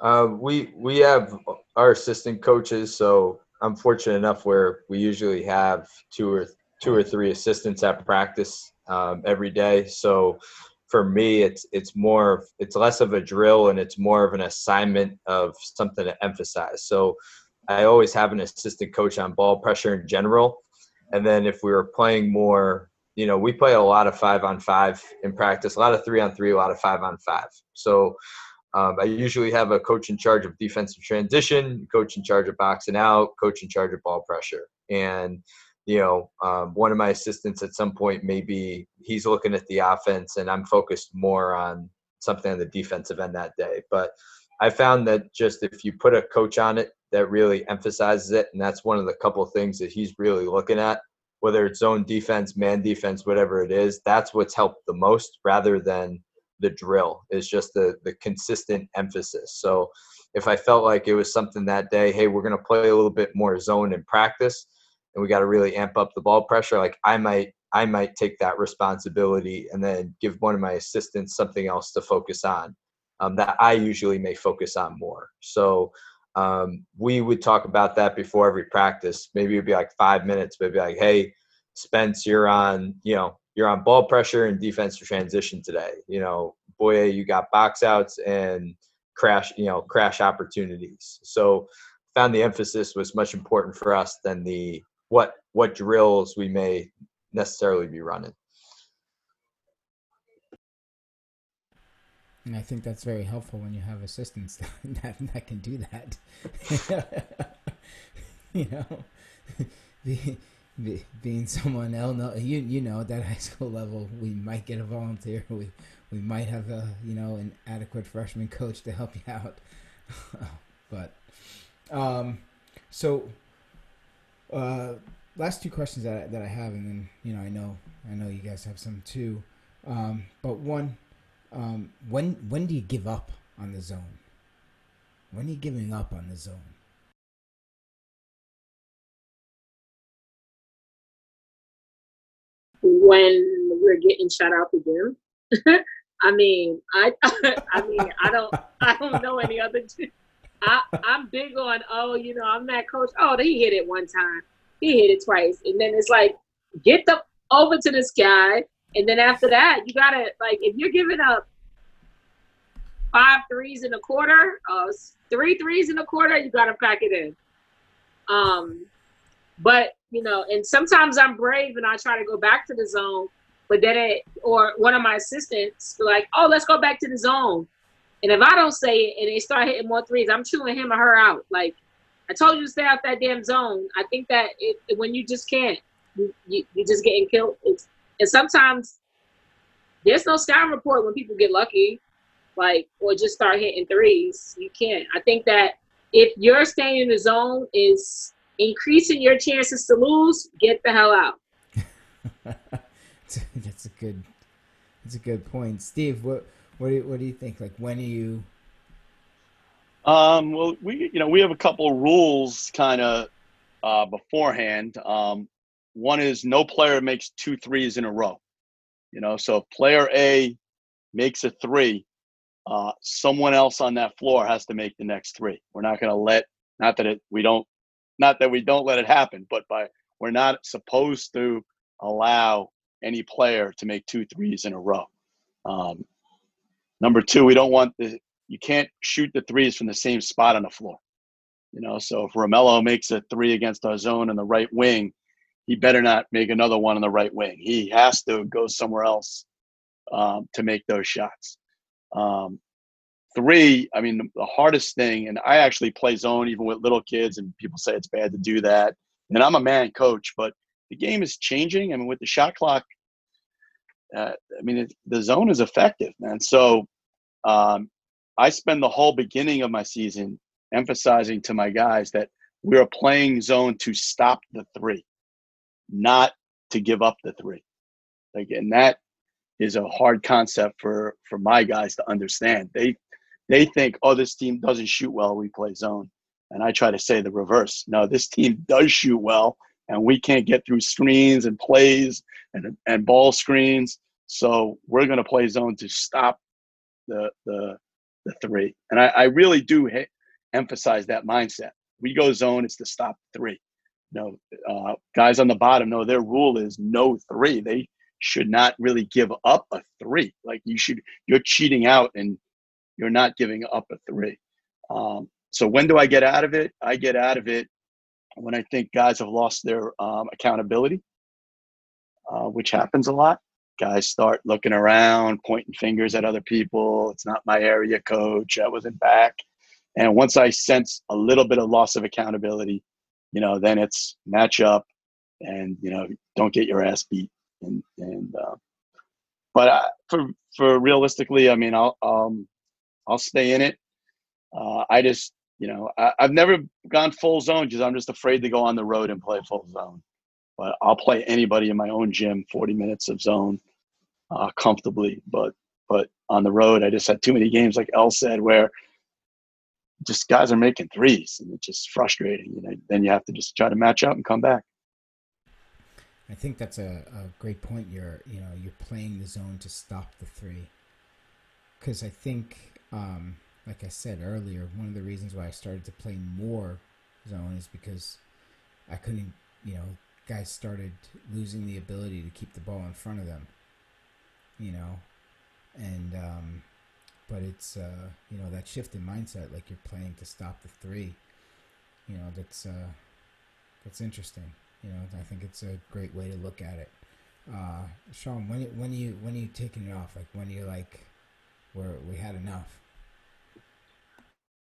Uh, we we have our assistant coaches, so I'm fortunate enough where we usually have two or two or three assistants at practice um, every day. So for me, it's it's more it's less of a drill and it's more of an assignment of something to emphasize. So I always have an assistant coach on ball pressure in general, and then if we were playing more, you know, we play a lot of five on five in practice, a lot of three on three, a lot of five on five. So um, I usually have a coach in charge of defensive transition, coach in charge of boxing out, coach in charge of ball pressure. And, you know, um, one of my assistants at some point maybe he's looking at the offense and I'm focused more on something on the defensive end that day. But I found that just if you put a coach on it that really emphasizes it, and that's one of the couple things that he's really looking at, whether it's zone defense, man defense, whatever it is, that's what's helped the most rather than the drill is just the the consistent emphasis. So if I felt like it was something that day, hey, we're gonna play a little bit more zone in practice, and we got to really amp up the ball pressure. Like I might I might take that responsibility and then give one of my assistants something else to focus on um, that I usually may focus on more. So um, we would talk about that before every practice. Maybe it'd be like five minutes, maybe like, hey, Spence, you're on, you know, you're on ball pressure and defensive transition today. You know, boy, you got box outs and crash, you know, crash opportunities. So found the emphasis was much important for us than the what what drills we may necessarily be running. And I think that's very helpful when you have assistants that, that can do that. you know, the be, being someone else, you you know, at that high school level, we might get a volunteer. We we might have a you know an adequate freshman coach to help you out. but um, so uh, last two questions that I, that I have, and then you know I know I know you guys have some too. Um, but one, um, when when do you give up on the zone? When are you giving up on the zone? When we're getting shut out the gym. I mean, I I mean, I don't I don't know any other. I I'm big on oh, you know, I'm that coach. Oh, he hit it one time, he hit it twice, and then it's like get the over to this guy, and then after that, you gotta like if you're giving up five threes in a quarter, uh, three threes in a quarter, you gotta pack it in. Um, but you know, and sometimes I'm brave and I try to go back to the zone, but then it or one of my assistants like, oh, let's go back to the zone. And if I don't say it and they start hitting more threes, I'm chewing him or her out. Like I told you to stay out that damn zone. I think that it, when you just can't, you, you you're just getting killed. It's, and sometimes there's no scouting report when people get lucky, like or just start hitting threes. You can't. I think that if you're staying in the zone is increasing your chances to lose, get the hell out. that's a good that's a good point. Steve, what what do you, what do you think? Like when are you um, well, we you know we have a couple of rules kind of uh, beforehand. Um, one is no player makes two threes in a row. You know, so if player A makes a three, uh, someone else on that floor has to make the next three. We're not going to let not that it we don't not that we don't let it happen, but by we're not supposed to allow any player to make two threes in a row. Um, number two, we don't want the you can't shoot the threes from the same spot on the floor. You know, so if Romello makes a three against our zone in the right wing, he better not make another one in the right wing. He has to go somewhere else um, to make those shots. Um, three, I mean, the hardest thing, and I actually play zone even with little kids, and people say it's bad to do that. And I'm a man coach, but the game is changing. I mean, with the shot clock, uh, I mean, it, the zone is effective, man. So um, I spend the whole beginning of my season emphasizing to my guys that we are playing zone to stop the three, not to give up the three. Like, and that is a hard concept for for my guys to understand. They they think, oh, this team doesn't shoot well, we play zone. And I try to say the reverse. No, this team does shoot well, and we can't get through screens and plays and, and ball screens. So we're going to play zone to stop the, the, the three. And I, I really do emphasize that mindset. We go zone, it's to stop three. You know, uh, guys on the bottom know their rule is no three. They should not really give up a three. Like you should, you're cheating out and you're not giving up a three. Um, so when do I get out of it? I get out of it when I think guys have lost their um, accountability, uh, which happens a lot. Guys start looking around, pointing fingers at other people. It's not my area, coach. I wasn't back. And once I sense a little bit of loss of accountability, you know, then it's match up and, you know, don't get your ass beat. And, and, uh, but I, for, for realistically, I mean, I'll, um, I'll stay in it. Uh, I just, you know, I, have never gone full zone because I'm just afraid to go on the road and play full zone. But I'll play anybody in my own gym 40 minutes of zone uh, comfortably. But but on the road, I just had too many games, like El said, where just guys are making threes, and it's just frustrating. You know, then you have to just try to match up and come back. I think that's a, a great point. You're you know you're playing the zone to stop the three, because I think um, like I said earlier, one of the reasons why I started to play more zone is because I couldn't, you know, guys started losing the ability to keep the ball in front of them, you know, and um, but it's uh, you know that shift in mindset, like you're playing to stop the three, you know, that's uh, that's interesting. You know, I think it's a great way to look at it. Uh, Sean, when when you when are you taking it off? Like when you're like, where we had enough.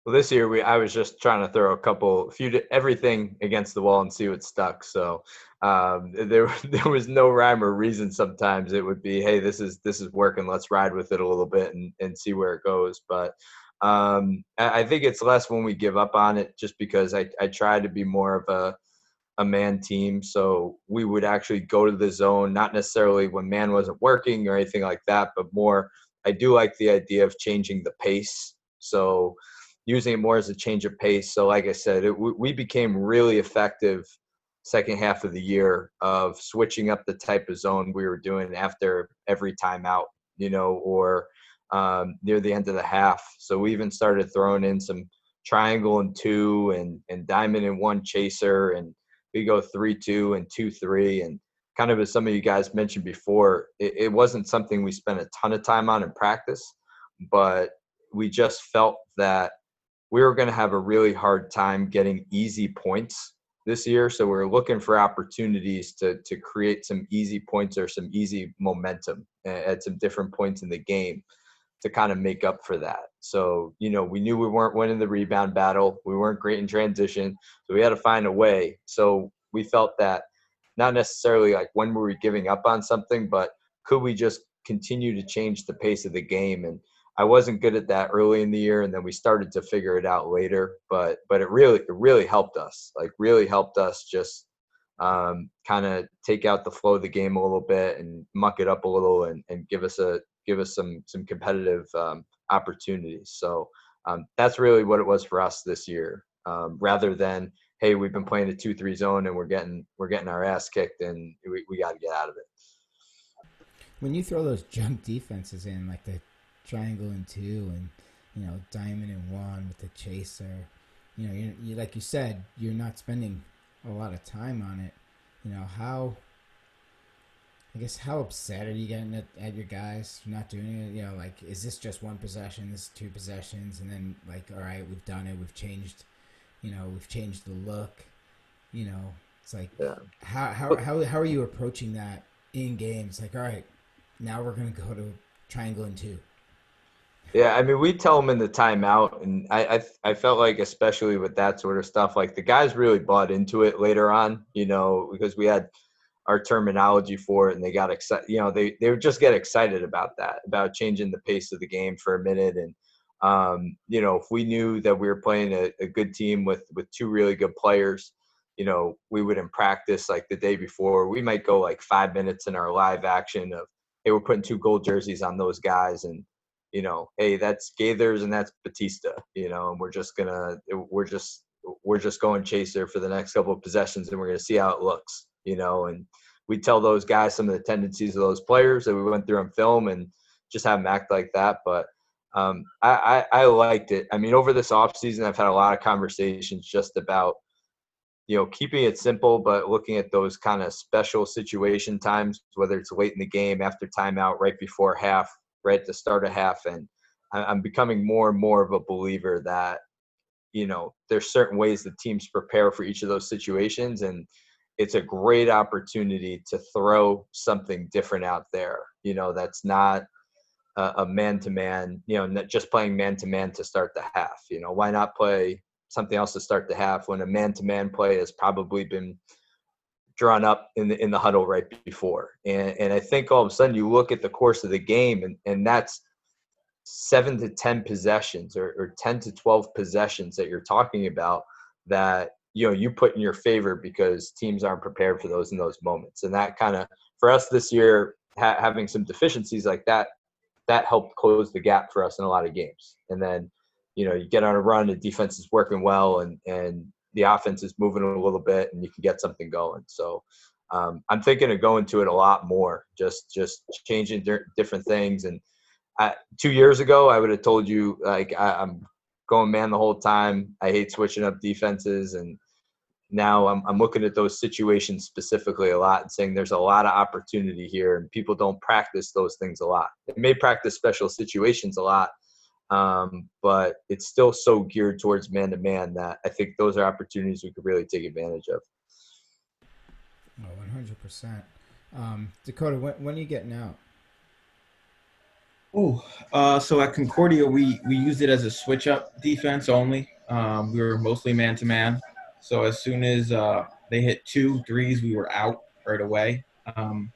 Well, this year we I was just trying to throw a couple, few everything against the wall and see what stuck. So um, there there was no rhyme or reason. Sometimes it would be, hey, this is this is working. Let's ride with it a little bit and and see where it goes. But um, I think it's less when we give up on it, just because I I try to be more of a a man team. So we would actually go to the zone, not necessarily when man wasn't working or anything like that, but more. I do like the idea of changing the pace. So using it more as a change of pace. So, like I said, it, we became really effective second half of the year of switching up the type of zone we were doing after every timeout, you know, or um, near the end of the half. So we even started throwing in some triangle and two and, and diamond and one chaser and we go three two and two three and kind of as some of you guys mentioned before it, it wasn't something we spent a ton of time on in practice but we just felt that we were going to have a really hard time getting easy points this year so we we're looking for opportunities to to create some easy points or some easy momentum at some different points in the game to kind of make up for that. So, you know, we knew we weren't winning the rebound battle. We weren't great in transition. So we had to find a way. So we felt that not necessarily like when were we giving up on something, but could we just continue to change the pace of the game? And I wasn't good at that early in the year, and then we started to figure it out later. But but it really it really helped us. Like really helped us just um, kind of take out the flow of the game a little bit and muck it up a little and, and give us a give us some some competitive um, opportunities. So um, that's really what it was for us this year, um, rather than hey we've been playing a two three zone and we're getting we're getting our ass kicked and we, we got to get out of it. When you throw those junk defenses in like the triangle and two and you know diamond and one with the chaser, you know you, you like you said you're not spending a lot of time on it. You know how I guess how upset are you getting at, at your guys for not doing it? You know, like is this just one possession? This is two possessions, and then like, all right, we've done it. We've changed. You know, we've changed the look. You know, it's like yeah. how how how how are you approaching that in games? Like, all right, now we're gonna go to triangle and two. Yeah, I mean, we tell them in the timeout, and I, I, I felt like especially with that sort of stuff, like the guys really bought into it later on, you know, because we had our terminology for it and they got excited you know they they would just get excited about that about changing the pace of the game for a minute and um, you know if we knew that we were playing a, a, good team with with two really good players you know we would in practice like the day before we might go like five minutes in our live action of hey we're putting two gold jerseys on those guys and you know hey that's gaithers and that's batista you know and we're just gonna we're just we're just going chaser for the next couple of possessions and we're gonna see how it looks you know, and we tell those guys some of the tendencies of those players that we went through on film and just have them act like that. But um, I, I, I, liked it. I mean, over this off season, I've had a lot of conversations just about, you know, keeping it simple, but looking at those kind of special situation times, whether it's late in the game, after timeout, right before half, right at the start of half. And I'm becoming more and more of a believer that, you know, there's certain ways that teams prepare for each of those situations. And it's a great opportunity to throw something different out there. You know, that's not a man to man. You know, just playing man to man to start the half. You know, why not play something else to start the half when a man to man play has probably been drawn up in the in the huddle right before. And and I think all of a sudden you look at the course of the game and and that's seven to ten possessions or, or ten to twelve possessions that you're talking about that you know you put in your favor because teams aren't prepared for those in those moments and that kind of for us this year ha- having some deficiencies like that that helped close the gap for us in a lot of games. And then you know you get on a run the defense is working well and and the offense is moving a little bit and you can get something going. So um, i'm thinking of going to it a lot more just just changing di- different things. And I, two years ago i would have told you like I, i'm going man the whole time. I hate switching up defenses and now I'm, I'm looking at those situations specifically a lot and saying there's a lot of opportunity here and people don't practice those things a lot they may practice special situations a lot um, but it's still so geared towards man to man that i think those are opportunities we could really take advantage of oh 100% um, dakota when, when are you getting out Oh, uh, so at Concordia, we we used it as a switch up defense only. Um, we were mostly man to man. So as soon as uh, they hit two threes, we were out right away. Um,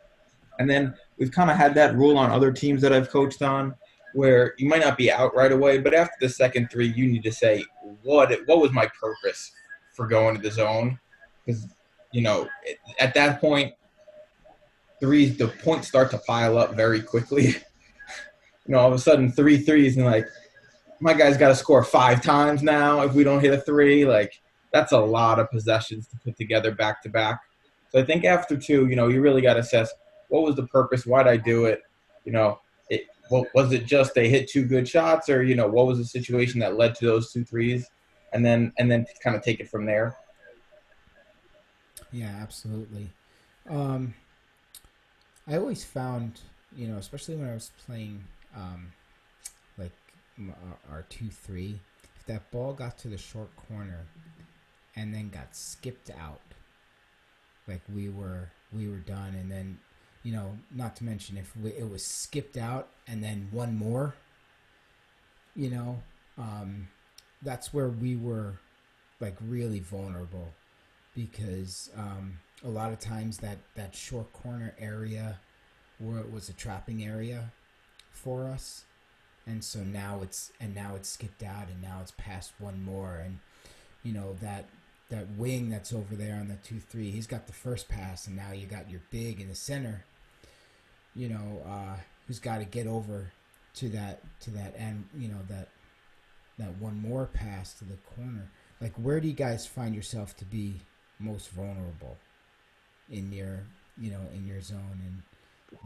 and then we've kind of had that rule on other teams that I've coached on, where you might not be out right away, but after the second three, you need to say what what was my purpose for going to the zone, because you know at that point, threes the points start to pile up very quickly. you know, all of a sudden three threes and like my guy's got to score five times now if we don't hit a three. Like that's a lot of possessions to put together back to back. So I think after two, you know, you really got to assess what was the purpose, why'd I do it, you know, it, well, was it just they hit two good shots, or you know, what was the situation that led to those two threes, and then and then kind of take it from there. Yeah, absolutely. Um, I always found, you know, especially when I was playing, um, like our two three, if that ball got to the short corner, and then got skipped out, like we were we were done, and then you know, not to mention if we, it was skipped out and then one more, you know, um, that's where we were like really vulnerable because um, a lot of times that that short corner area where it was a trapping area for us. And so now it's and now it's skipped out and now it's past one more. And you know that that wing that's over there on the two three he's got the first pass and now you got your big in the center you know uh, who's got to get over to that to that end you know that that one more pass to the corner. Like where do you guys find yourself to be most vulnerable in your you know in your zone? And you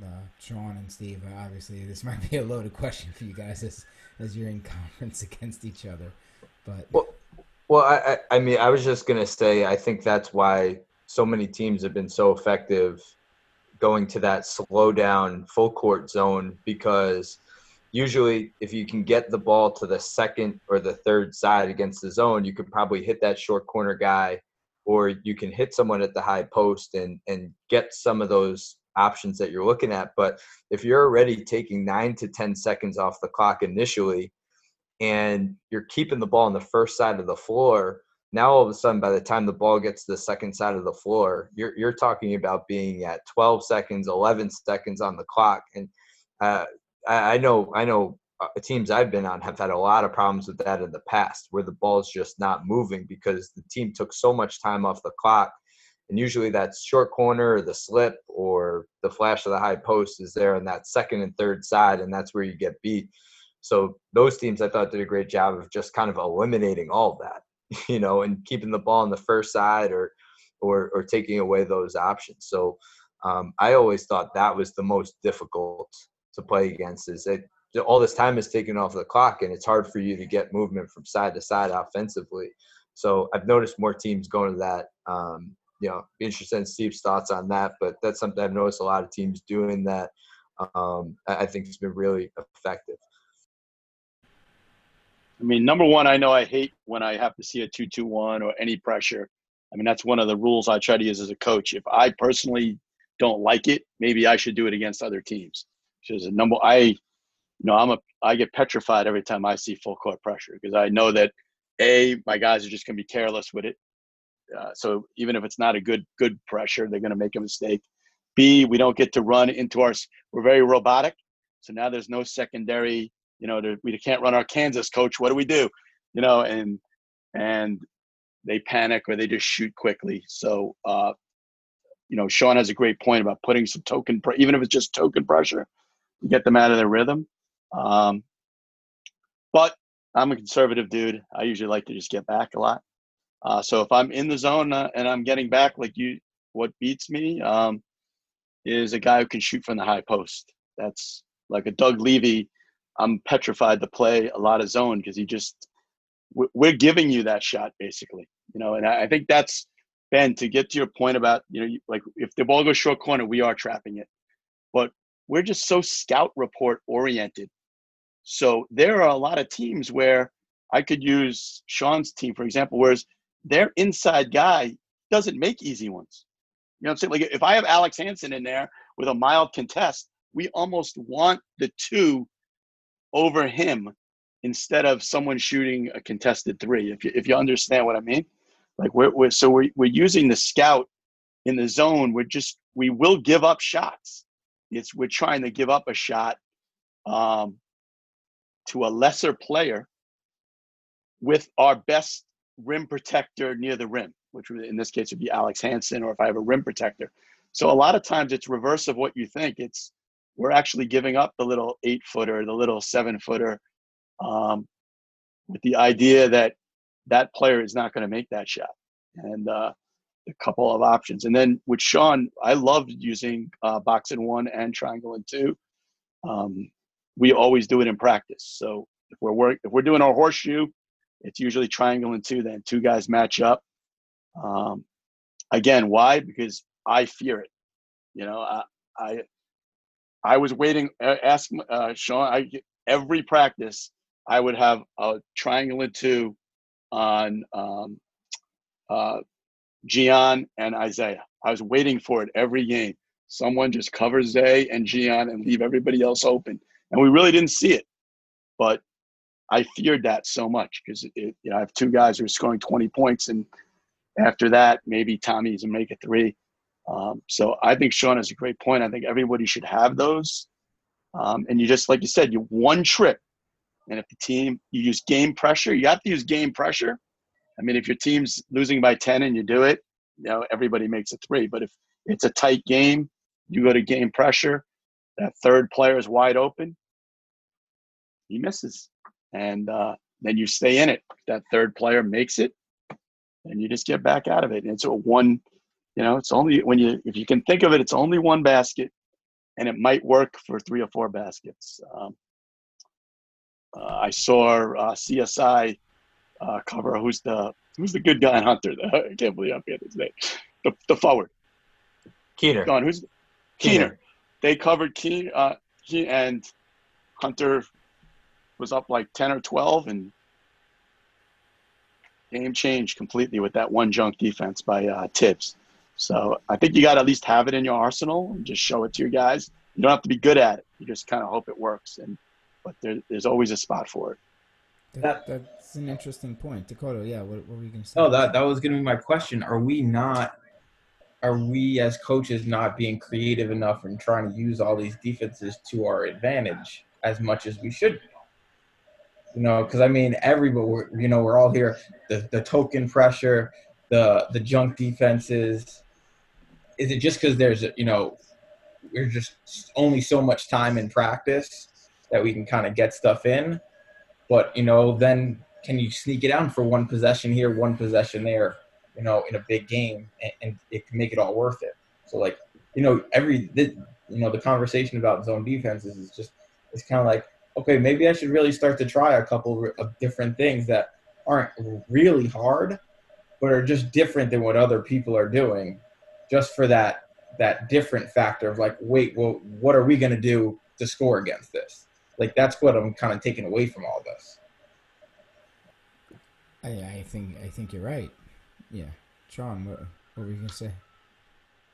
know uh, Sean and Steve obviously this might be a loaded question for you guys as as you're in conference against each other but well well I I mean I was just gonna say I think that's why so many teams have been so effective going to that slow down full court zone because usually if you can get the ball to the second or the third side against the zone you could probably hit that short corner guy or you can hit someone at the high post and and get some of those options that you're looking at. But if you're already taking 9 to 10 seconds off the clock initially and you're keeping the ball on the first side of the floor now all of a sudden by the time the ball gets to the second side of the floor you're, you're talking about being at 12 seconds 11 seconds on the clock and uh, I, I, know i know uh, teams i've been on have had a lot of problems with that in the past where the ball's just not moving because the team took so much time off the clock and usually that short corner or the slip or the flash of the high post is there on that second and third side and that's where you get beat so those teams i thought did a great job of just kind of eliminating all that you know, and keeping the ball on the first side or or or taking away those options. So um, I always thought that was the most difficult to play against. Is that all this time is taken off the clock, and it's hard for you to get movement from side to side offensively. So I've noticed more teams going to that. Um, you know, be interested in Steve's thoughts on that, but that's something I've noticed a lot of teams doing that. Um, I think has been really effective. I mean, number one, I know I hate when I have to see a two-two-one or any pressure. I mean, that's one of the rules I try to use as a coach. If I personally don't like it, maybe I should do it against other teams. Because number, I, you know, I'm a, I get petrified every time I see full court pressure because I know that a my guys are just going to be careless with it. Uh, so even if it's not a good good pressure, they're going to make a mistake. B, we don't get to run into our. We're very robotic, so now there's no secondary you know, we can't run our Kansas coach. What do we do? You know, and and they panic or they just shoot quickly. So, uh, you know, Sean has a great point about putting some token, even if it's just token pressure, to get them out of their rhythm. Um, but I'm a conservative dude. I usually like to just get back a lot. Uh, so if I'm in the zone uh, and I'm getting back, like you, what beats me um, is a guy who can shoot from the high post. That's like a Doug Levy I'm petrified to play a lot of zone because he just we're giving you that shot basically, you know. And I think that's Ben to get to your point about you know like if the ball goes short corner, we are trapping it, but we're just so scout report oriented. So there are a lot of teams where I could use Sean's team for example, whereas their inside guy doesn't make easy ones. You know what I'm saying? Like if I have Alex Hansen in there with a mild contest, we almost want the two over him instead of someone shooting a contested three. If you, if you understand what I mean, like we're, we're so we're, we're using the scout in the zone. We're just we will give up shots. It's we're trying to give up a shot um, to a lesser player with our best rim protector near the rim, which in this case would be Alex Hansen, or if I have a rim protector. So a lot of times it's reverse of what you think. It's we're actually giving up the little eight footer, the little seven footer, um, with the idea that that player is not going to make that shot. And uh, a couple of options. And then with Sean, I loved using uh, box and one and triangle and two. Um, we always do it in practice. So if we're work, if we're doing our horseshoe, it's usually triangle and two. Then two guys match up. Um, again, why? Because I fear it. You know, I I, I was waiting. Uh, ask uh, Sean. I every practice I would have a triangle and two on um, uh, Gian and Isaiah. I was waiting for it every game. Someone just cover Zay and Gian and leave everybody else open. And we really didn't see it. But I feared that so much because you know, I have two guys who are scoring 20 points. And after that, maybe Tommy's and make a three. Um, so I think Sean has a great point. I think everybody should have those. Um, and you just, like you said, you one trip. And if the team, you use game pressure, you have to use game pressure I mean, if your team's losing by 10 and you do it, you know, everybody makes a three. But if it's a tight game, you go to game pressure, that third player is wide open, he misses. And uh, then you stay in it. That third player makes it, and you just get back out of it. And it's a one, you know, it's only when you, if you can think of it, it's only one basket, and it might work for three or four baskets. Um, uh, I saw uh, CSI uh, cover. Who's the who's the good guy in Hunter? I can't believe I forget his name. The, the forward. Keener. Gone. Who's Keener? Keener. They covered Keener, uh, he, and Hunter was up like ten or twelve, and game changed completely with that one junk defense by uh, Tibbs. So I think you got to at least have it in your arsenal and just show it to your guys. You don't have to be good at it. You just kind of hope it works. And but there, there's always a spot for it. That, that's an interesting point, Dakota. Yeah, what, what were you going to say? Oh, that that was going to be my question. Are we not? Are we as coaches not being creative enough and trying to use all these defenses to our advantage as much as we should? You know, because I mean, everybody, we're, you know, we're all here. The the token pressure, the the junk defenses. Is it just because there's you know, we're just only so much time in practice that we can kind of get stuff in? But you know, then can you sneak it out for one possession here, one possession there? You know, in a big game, and, and it can make it all worth it. So like, you know, every you know the conversation about zone defenses is just it's kind of like okay, maybe I should really start to try a couple of different things that aren't really hard, but are just different than what other people are doing, just for that that different factor of like, wait, well, what are we going to do to score against this? Like that's what I'm kind of taking away from all this. I, I think I think you're right. Yeah, Sean, what, what were you gonna say?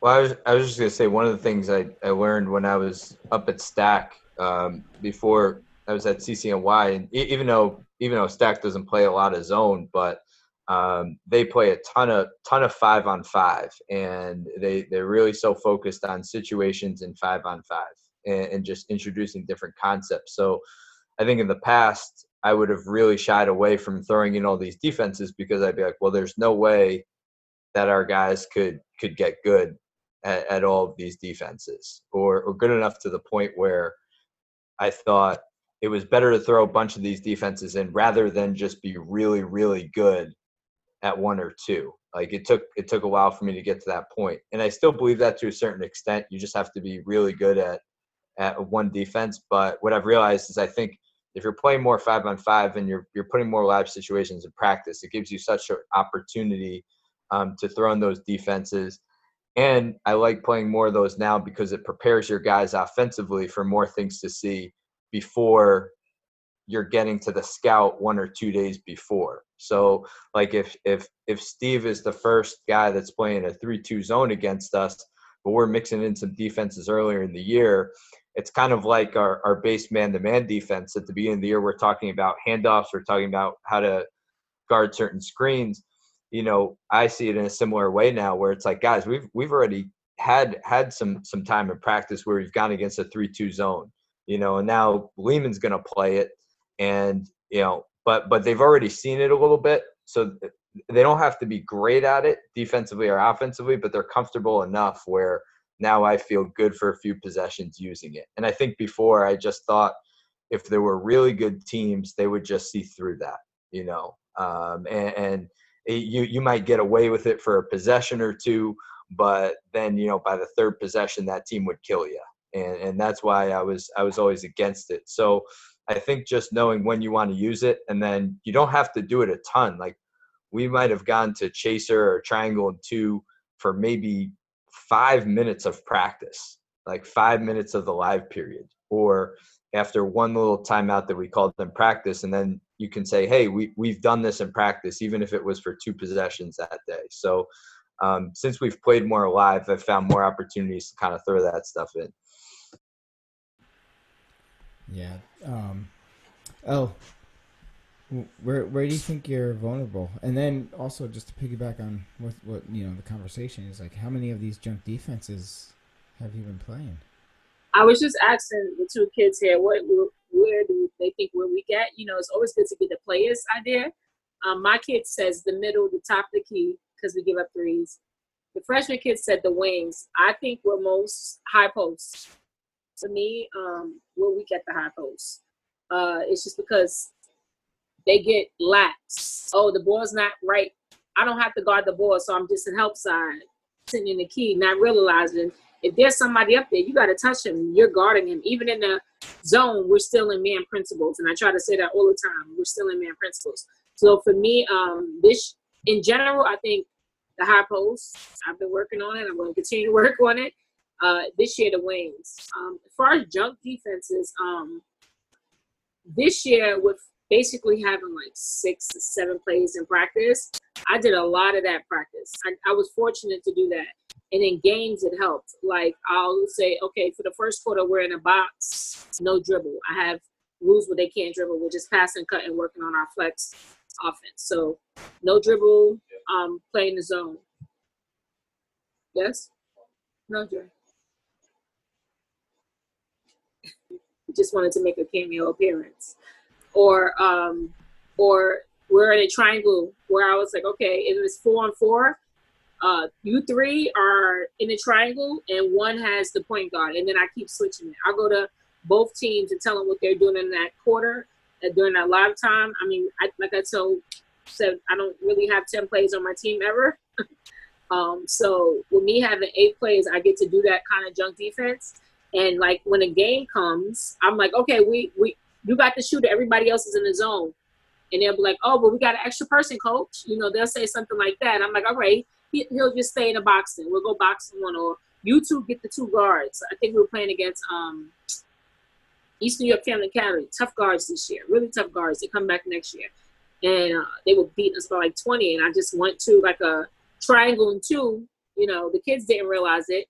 Well, I was I was just gonna say one of the things I, I learned when I was up at Stack um, before I was at CCNY, and even though even though Stack doesn't play a lot of zone, but um, they play a ton of ton of five on five, and they they're really so focused on situations in five on five and, and just introducing different concepts. So I think in the past, I would have really shied away from throwing in all these defenses because I'd be like, well, there's no way that our guys could could get good at, at all of these defenses or, or good enough to the point where I thought it was better to throw a bunch of these defenses in rather than just be really, really good at one or two. Like it took it took a while for me to get to that point. And I still believe that to a certain extent. You just have to be really good at at one defense. But what I've realized is I think if you're playing more five on five and you're you're putting more live situations in practice, it gives you such an opportunity um, to throw in those defenses. And I like playing more of those now because it prepares your guys offensively for more things to see before you're getting to the scout one or two days before. So like if if if Steve is the first guy that's playing a 3-2 zone against us, but we're mixing in some defenses earlier in the year, it's kind of like our, our base man to man defense at the beginning of the year. We're talking about handoffs, we're talking about how to guard certain screens. You know, I see it in a similar way now where it's like, guys, we've we've already had had some some time in practice where we've gone against a three two zone, you know, and now Lehman's gonna play it and you know, but but they've already seen it a little bit. So they don't have to be great at it defensively or offensively, but they're comfortable enough where now I feel good for a few possessions using it. And I think before I just thought if there were really good teams, they would just see through that, you know. um, and, and it, you you might get away with it for a possession or two, but then you know by the third possession that team would kill you, and and that's why I was I was always against it. So I think just knowing when you want to use it, and then you don't have to do it a ton. Like we might have gone to chaser or triangle and two for maybe five minutes of practice, like five minutes of the live period, or after one little timeout that we called them practice, and then you can say, hey, we, we've done this in practice, even if it was for two possessions that day. So um, since we've played more live, I've found more opportunities to kind of throw that stuff in. Yeah. Um, oh, where where do you think you're vulnerable? And then also just to piggyback on what what you know the conversation is like, how many of these junk defenses have you been playing? I was just asking the two kids here, what where do they think we're weak at? You know, it's always good to get the players idea. Um, my kid says the middle, the top of the key, because we give up threes. The freshman kid said the wings. I think we're most high posts. To me, um, weak at the high posts. Uh, it's just because they get lax. Oh, the ball's not right. I don't have to guard the ball, so I'm just in help side, sitting in the key, not realizing if there's somebody up there, you got to touch him. You're guarding him. Even in the zone, we're still in man principles, and I try to say that all the time. We're still in man principles. So for me, um, this in general, I think the high post. I've been working on it. I'm going to continue to work on it. Uh, this year, the wings. Um, as far as junk defenses, um, this year with basically having like six to seven plays in practice. I did a lot of that practice. I, I was fortunate to do that. And in games, it helped. Like I'll say, okay, for the first quarter, we're in a box, no dribble. I have rules where they can't dribble. We're just passing, cut, and working on our flex offense. So no dribble, um, playing the zone. Yes? No, Jerry. Just wanted to make a cameo appearance or um, or we're in a triangle where I was like, okay, it was four on four. Uh, you three are in a triangle and one has the point guard, and then I keep switching it. I go to both teams and tell them what they're doing in that quarter uh, during that live time. I mean, I, like I told, said I don't really have ten plays on my team ever. um, so with me having eight plays, I get to do that kind of junk defense. And like when a game comes, I'm like, okay, we we you got the shooter, everybody else is in the zone. And they'll be like, oh, but we got an extra person, coach. You know, they'll say something like that. And I'm like, all right, he, will just stay in the boxing. We'll go boxing one, or you two get the two guards. I think we were playing against um, East New York Family Academy. Tough guards this year, really tough guards. They come back next year. And uh, they were beating us by like 20. And I just went to like a triangle and two. You know, the kids didn't realize it.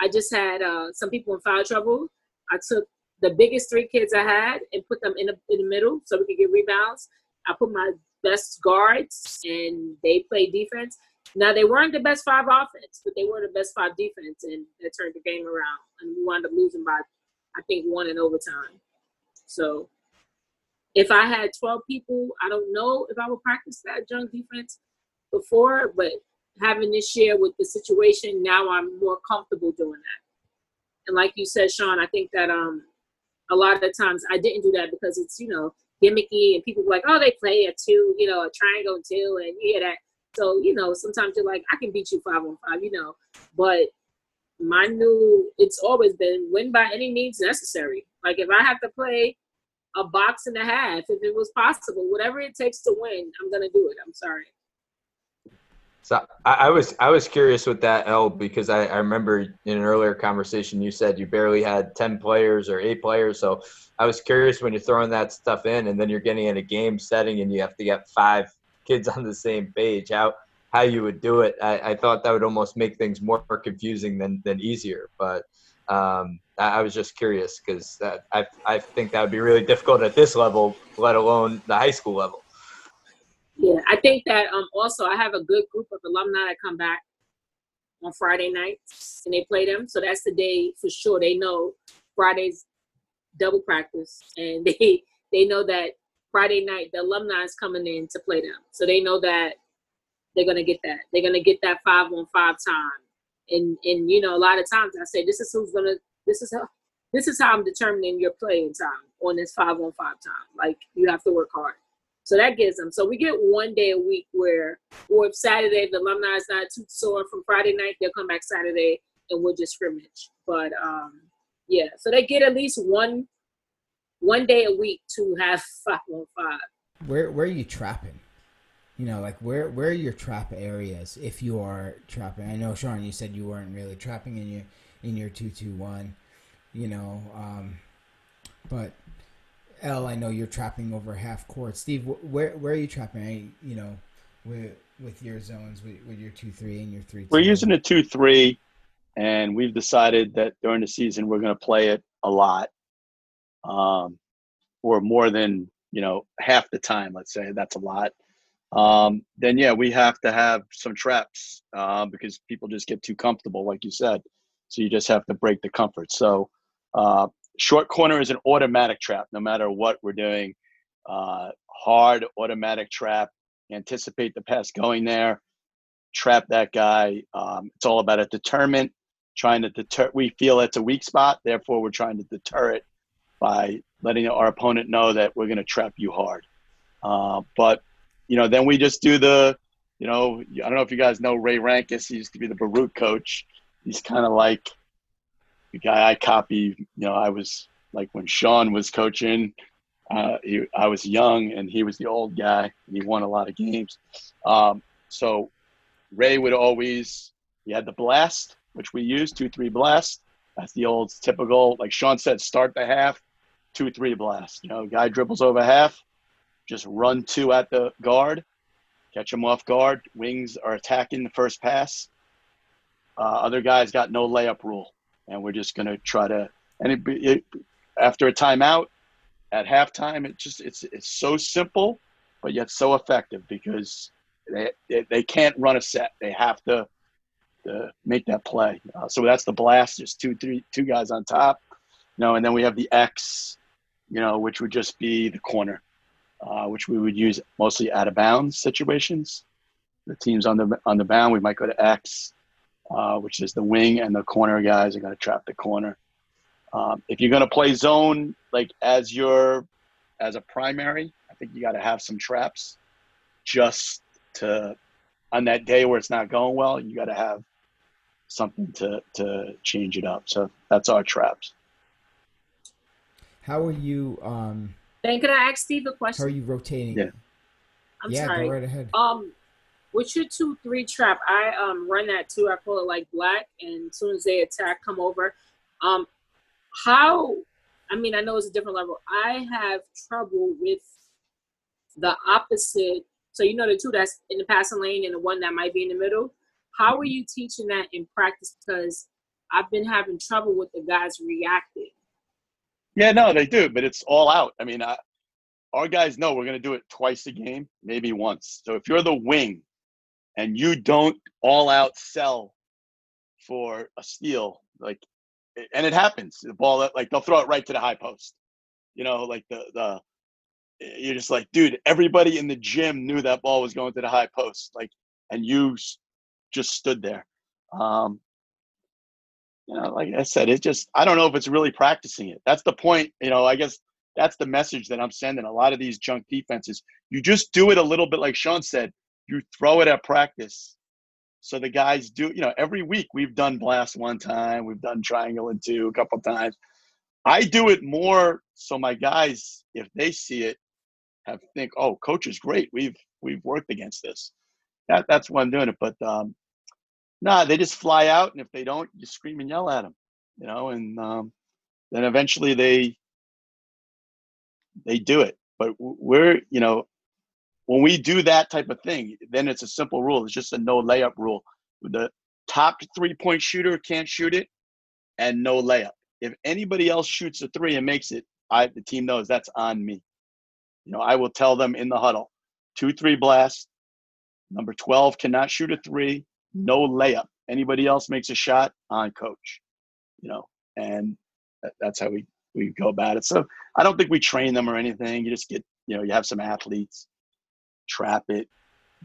I just had uh, some people in foul trouble. I took the biggest three kids I had and put them in the, in the middle so we could get rebounds. I put my best guards and they played defense. Now they weren't the best five offense, but they were the best five defense, and that turned the game around. And we wound up losing by, I think, one in overtime. So if I had 12 people, I don't know if I would practice that junk defense before, but having this year with the situation, now I'm more comfortable doing that. And like you said, Sean, I think that um a lot of times I didn't do that because it's, you know, gimmicky and people were like, oh, they play a two, you know, a triangle two, and you hear that. So, you know, sometimes you're like, I can beat you five on five, you know. But my new, it's always been win by any means necessary. Like if I have to play a box and a half, if it was possible, whatever it takes to win, I'm going to do it. I'm sorry. So I, I, was I was curious with that L because I, I remember in an earlier conversation you said you barely had ten players or eight players. So I was curious when you're throwing that stuff in and then you're getting in a game setting and you have to get five kids on the same page. How how you would do it? I, I thought that would almost make things more confusing than than easier. But um, I, I was just curious because I I think that would be really difficult at this level, let alone the high school level. Yeah, I think that um also I have a good group of alumni that come back on Friday nights and they play them. So that's the day for sure. They know Friday's double practice and they they know that Friday night the alumni is coming in to play them. So they know that they're gonna get that. They're gonna get that five on five time. And and you know, a lot of times I say this is who's gonna this is how this is how I'm determining your playing time on this five on five time. Like you have to work hard So that gives them. So we get one day a week where, or if Saturday the alumni is not too sore from Friday night, they'll come back Saturday and we'll just scrimmage. But um, yeah, so they get at least one one day a week to have five on five. Where where are you trapping? You know, like where where are your trap areas if you are trapping? I know Sean, you said you weren't really trapping in your in your two two one. You know, um, but L, I know you're trapping over half court. Steve, where where are you trapping? I, you know, with with your zones, with, with your two three and your three. We're using a two three, and we've decided that during the season we're going to play it a lot, um, or more than you know half the time. Let's say that's a lot. Um, then yeah, we have to have some traps uh, because people just get too comfortable, like you said. So you just have to break the comfort. So uh, short corner is an automatic trap, no matter what we're doing. Uh, hard automatic trap. Anticipate the pass going there. Trap that guy. Um, it's all about a deterrent. Trying to deter. We feel it's a weak spot, therefore we're trying to deter it by letting our opponent know that we're going to trap you hard. Uh, but you know, then we just do the, you know, I don't know if you guys know Ray Rankis. He used to be the Baruch coach. He's kind of like guy I copy. You know, I was like when Sean was coaching. Uh, he, I was young and he was the old guy, and he won a lot of games. Um, so Ray would always he had the blast, which we use two three blast. That's the old typical, like Sean said, start the half, two three blast. You know, guy dribbles over half, just run two at the guard, catch him off guard. Wings are attacking the first pass. Uh, other guys got no layup rule and we're just going to try to and it, it, after a timeout at halftime it just it's it's so simple but yet so effective because they they, they can't run a set. They have to, make that play. Uh, so that's the blast. There's two three two guys on top you know and then we have the x you know which would just be the corner uh, which we would use mostly out of bounds situations. The teams on the on the bound we might go to x uh, which is the wing and the corner guys are going to trap the corner. Um, if you're going to play zone like as your as a primary, I think you got to have some traps just to on that day where it's not going well. You got to have something to to change it up. So that's our traps. How are you? Um, then can I ask Steve a question? How are you rotating? Yeah. I'm yeah, sorry. go right ahead. Um, with your two three trap, I um run that too. I call it like black, and as soon as they attack, come over. Um, how? I mean, I know it's a different level. I have trouble with the opposite. So you know the two that's in the passing lane and the one that might be in the middle. How are you teaching that in practice? Because I've been having trouble with the guys reacting. Yeah, no, they do, but it's all out. I mean, I, our guys know we're going to do it twice a game, maybe once. So if you're the wing and you don't all out sell for a steal, like, and it happens. The ball, like, they'll throw it right to the high post. You know, like the the you're just like, dude, everybody in the gym knew that ball was going to the high post, like, and you just stood there. Um, you know, like I said, it just I don't know if it's really practicing it. That's the point. You know, I guess that's the message that I'm sending. A lot of these junk defenses, you just do it a little bit, like Sean said you throw it at practice. So the guys do, you know, every week we've done blast one time, we've done triangle and two a couple times. I do it more so my guys, if they see it, have think, oh, coach is great. We've we've worked against this. That that's why I'm doing it. But um, nah, they just fly out, and if they don't, you scream and yell at them, you know, and um, then eventually they they do it. But we're, you know, when we do that type of thing, then it's a simple rule. It's just a no layup rule. The top three point shooter can't shoot it, and no layup. If anybody else shoots a three and makes it, I the team knows that's on me. You know, I will tell them in the huddle, two three blast. Number twelve cannot shoot a three, no layup. Anybody else makes a shot on coach. You know, and that's how we we go about it. So I don't think we train them or anything. You just get you know you have some athletes trap it,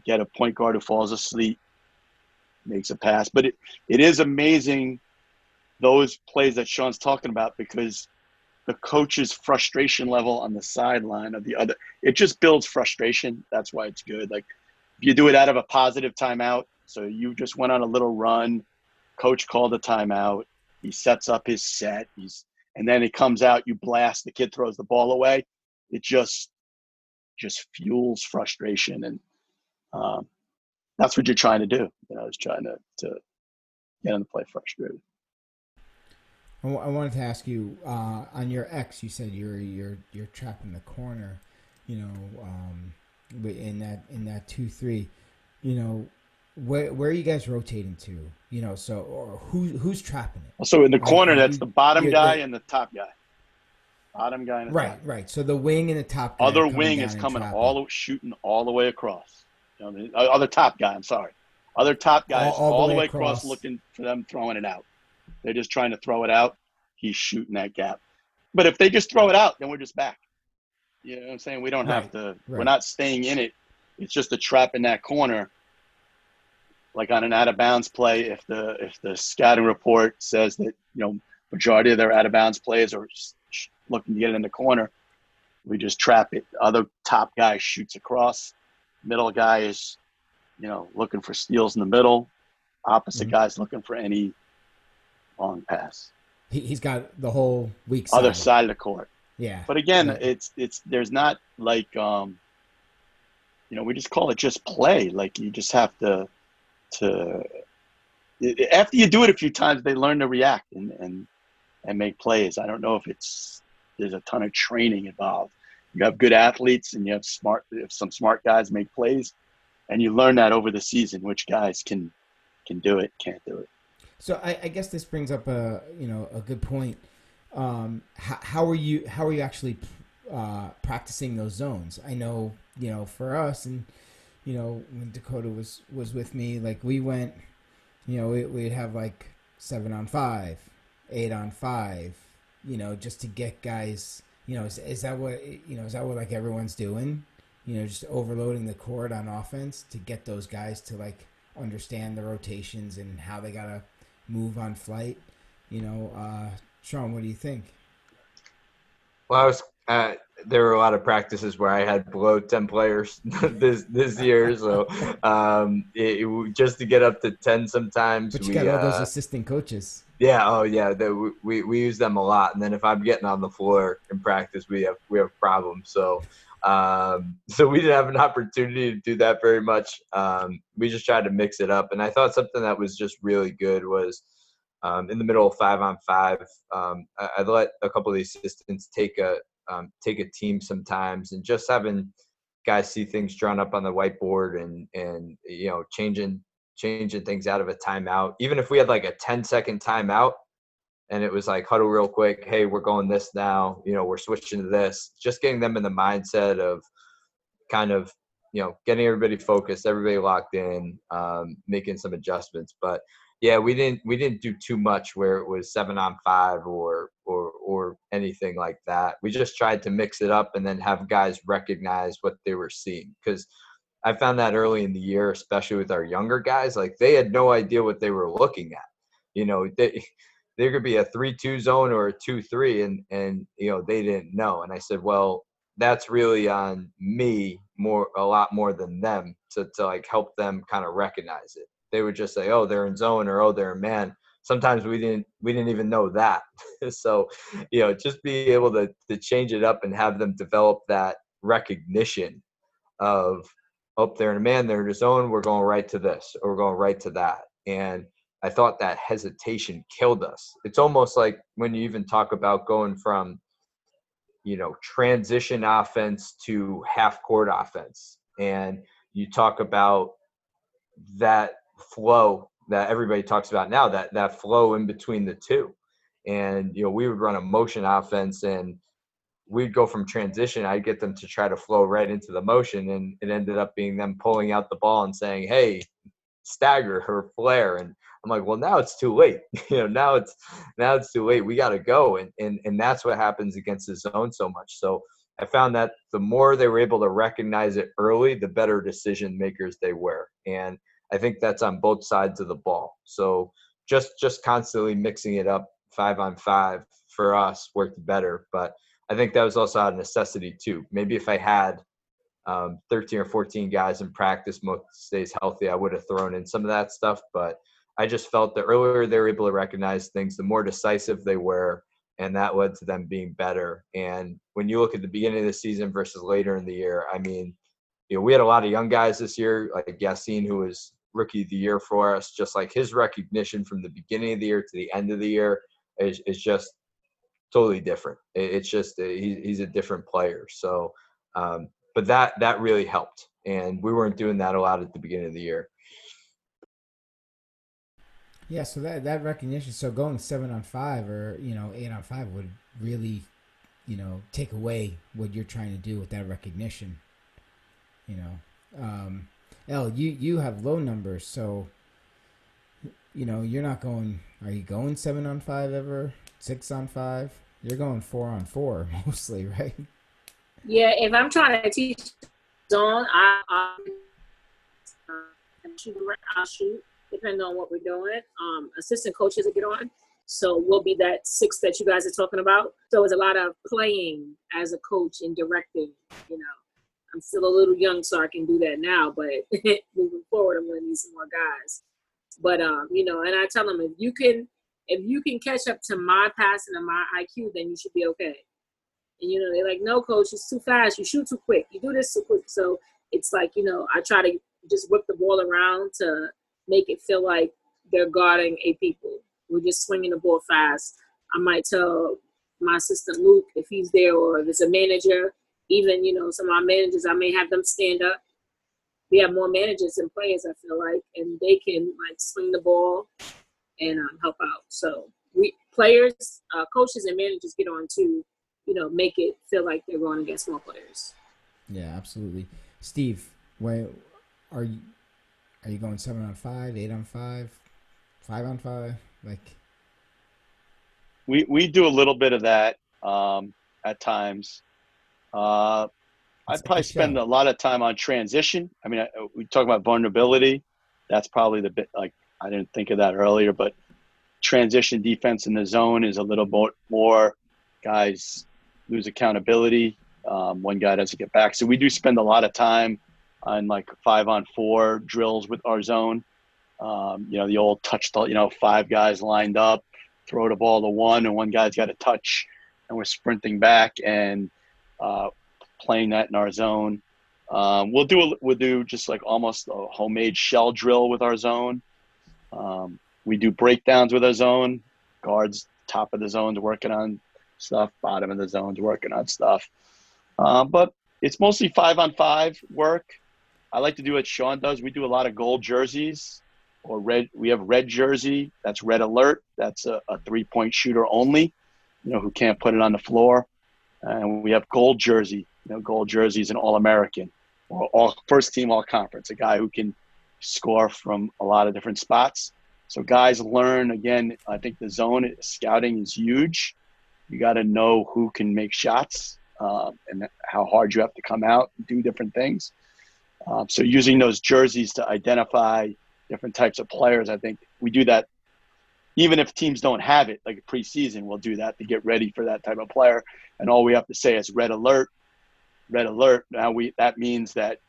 get a point guard who falls asleep, makes a pass. But it, it is amazing those plays that Sean's talking about because the coach's frustration level on the sideline of the other. It just builds frustration. That's why it's good. Like if you do it out of a positive timeout, so you just went on a little run, coach called a timeout, he sets up his set, he's and then it comes out, you blast, the kid throws the ball away. It just just fuels frustration and um, that's what you're trying to do. You know, is trying to, to get them to play frustrated. I wanted to ask you uh, on your X. You said you're you're you're trapped in the corner. You know, um, in that in that two three. You know, where where are you guys rotating to? You know, so or who who's trapping it? So in the corner, that's the bottom guy the- and the top guy. Bottom guy and Right, top. right. So the wing and the top. guy Other wing is coming all the, shooting all the way across. You know, the other top guy. I'm sorry. Other top guys All- all, the way across. looking for them throwing it out. They're just trying to throw it out. He's shooting that gap. But if they just throw it out, then we're just back. You know what I'm saying? We don't have Right, to. We're not staying in it. It's just a trap in that corner. Like on an out of bounds play, if the if the scouting report says that you know majority of their out of bounds plays are looking to get it in the corner, we just trap it. Other top guy shoots across. Middle guy is, you know, looking for steals in the middle. Opposite Mhm. guy's looking for any long pass. He, he's got the whole weak Other side. side of the court. Yeah. But again, Right. it's it's there's not like um, you know, we just call it just play. Like you just have to to after you do it a few times, they learn to react and and and make plays. I don't know if it's there's a ton of training involved. You have good athletes and you have smart some smart guys make plays, and you learn that over the season which guys can can do it, can't do it. So I, I guess this brings up a you know a good point. Um, how, how are you how are you actually uh, practicing those zones? I know you know for us and you know when Dakota was was with me, like we went, you know we, we'd have like seven on five, eight on five, you know just to get guys. You know is, is that what you know is that what like everyone's doing? You know just overloading the court on offense to get those guys to like understand the rotations and how they gotta move on flight. You know, uh, Sean, what do you think? Well, I was. Uh, there were a lot of practices where I had below ten players this this year, so um, it, it- just to get up to ten sometimes. But you we, got all those uh, assistant coaches. Yeah, oh yeah, the, we- we we use them a lot, and then if I'm getting on the floor in practice, we have we have problems. So, um, so we didn't have an opportunity to do that very much. Um, we just tried to mix it up, and I thought something that was just really good was um, in the middle of five on five. Um, I, I let a couple of the assistants take a um, take a team sometimes, and just having guys see things drawn up on the whiteboard and and you know changing changing things out of a timeout. Even if we had like a 10 second timeout and it was like huddle real quick, hey, we're going this now, you know, we're switching to this. Just getting them in the mindset of kind of, you know, getting everybody focused, everybody locked in, um, making some adjustments. But yeah, we didn't we didn't do too much where it was seven on five or or or anything like that. We just tried to mix it up and then have guys recognize what they were seeing because I found that early in the year, especially with our younger guys, like they had no idea what they were looking at. You know, they there could be a three-two zone or a two-three, and and you know they didn't know. And I said, well, that's really on me more, a lot more than them to to like help them kind of recognize it. They would just say, oh, they're in zone or oh, they're in man. Sometimes we didn't we didn't even know that. so, you know, just be able to to change it up and have them develop that recognition of oh, they're in a man, they're in a zone, we're going right to this, or we're going right to that. And I thought that hesitation killed us. It's almost like when you even talk about going from, you know, transition offense to half court offense. And you talk about that flow that everybody talks about now, that that flow in between the two. And, you know, we would run a motion offense and we'd go from transition. I'd get them to try to flow right into the motion, and it ended up being them pulling out the ball and saying, "Hey, stagger or flare." And I'm like, "Well, now it's too late. you know, now it's now it's too late. We got to go." And and and that's what happens against the zone so much. So I found that the more they were able to recognize it early, the better decision makers they were. And I think that's on both sides of the ball. So just just constantly mixing it up five on five for us worked better. But I think that was also out of necessity too. Maybe if I had um, 13 or 14 guys in practice, most stays healthy, I would have thrown in some of that stuff. But I just felt the earlier they were able to recognize things, the more decisive they were, and that led to them being better. And when you look at the beginning of the season versus later in the year, I mean, you know, we had a lot of young guys this year, like Yassine, who was rookie of the year for us. Just like his recognition from the beginning of the year to the end of the year is, is just totally different. It's just he's a different player. So, um, but that that really helped, and we weren't doing that a lot at the beginning of the year. Yeah, so that that recognition, so going seven on five or you know eight on five would really, you know, take away what you're trying to do with that recognition. You know, um, L, you you have low numbers, so you know you're not going. Are you going seven on five ever? Six on five? You're going four on four mostly, right? Yeah, if I'm trying to teach zone, I, I shoot, I'll shoot, depending on what we're doing. Um, assistant coaches will get on. So we'll be that six that you guys are talking about. So it's a lot of playing as a coach and directing, you know. I'm still a little young, so I can do that now. But moving forward, I'm going to need some more guys. But um, you know, and I tell them if you can, if you can catch up to my passing and my IQ, then you should be okay. And you know, they're like, no, coach, it's too fast. You shoot too quick. You do this too quick. So it's like, you know, I try to just whip the ball around to make it feel like they're guarding a people. We're just swinging the ball fast. I might tell my assistant Luke if he's there or if it's a manager, even you know some of our managers i may have them stand up we have more managers than players i feel like and they can like swing the ball and um, help out. So we players uh, coaches and managers get on to you know make it feel like they're going against more players. Yeah absolutely. Steve where are you are you going seven on five eight on five five on five? Like we we do a little bit of that um, at times. Uh, I'd probably spend a lot of time on transition. I mean, I, we talk about vulnerability. That's probably the bit like I didn't think of that earlier, but transition defense in the zone is a little bit more guys lose accountability. Um, one guy doesn't get back, so we do spend a lot of time on like five on four drills with our zone. Um, you know, the old touch, you know, five guys lined up, throw the ball to one, and one guy's got a touch, and we're sprinting back and uh, playing that in our zone. Um, we'll do we'll do just like almost a homemade shell drill with our zone. Um, we do breakdowns with our zone. Guards top of the zones working on stuff, bottom of the zones working on stuff. Uh, but it's mostly five on five work. I like to do what Sean does. We do a lot of gold jerseys or red. We have red jersey. That's red alert. That's a, a three point shooter only. You know who can't put it on the floor and we have gold jersey. You know, gold jersey is an All American or all first team All Conference, a guy who can score from a lot of different spots. So guys learn again. I think the zone scouting is huge. You got to know who can make shots uh, and how hard you have to come out and do different things. Um, so using those jerseys to identify different types of players, I think we do that even if teams don't have it, like preseason, we'll do that to get ready for that type of player. And all we have to say is red alert, red alert. Now we that means that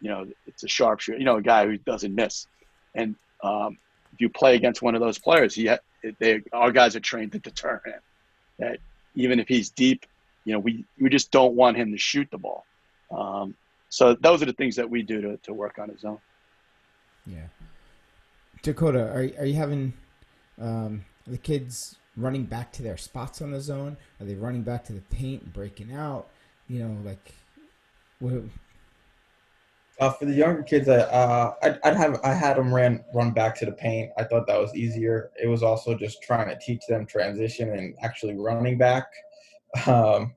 you know it's a sharpshooter, you know, a guy who doesn't miss. And um, if you play against one of those players, he they our guys are trained to deter him. That even if he's deep, you know, we we just don't want him to shoot the ball. Um, so those are the things that we do to to work on his zone. Yeah. Dakota, are are you having um, the kids running back to their spots on the zone? Are they running back to the paint and breaking out? You know, like what? Uh, for the younger kids, I, uh, I'd, I'd, have I had them ran run back to the paint. I thought that was easier. It was also just trying to teach them transition and actually running back. Um,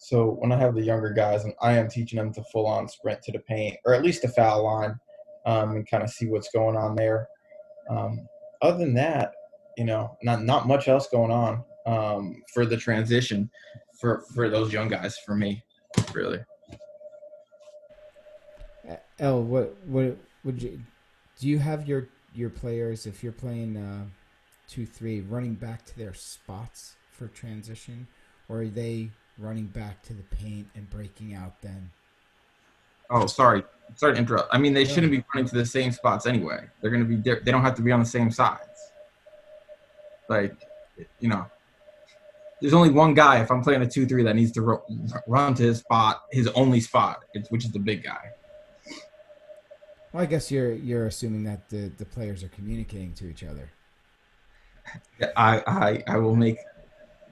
so when I have the younger guys, and I am teaching them to full on sprint to the paint or at least the foul line, um, and kind of see what's going on there. Um, other than that, you know, not not much else going on um, for the transition for for those young guys. For me, really. L, what what would you do? You have your your players if you're playing uh, two three running back to their spots for transition, or are they running back to the paint and breaking out then? Oh, sorry. Sorry to interrupt. I mean, they shouldn't be running to the same spots anyway. They're going to be. Di- they don't have to be on the same sides. Like, you know, there's only one guy. If I'm playing a two-three, that needs to ro- run to his spot, his only spot, which is the big guy. Well, I guess you're you're assuming that the the players are communicating to each other. I I, I will make.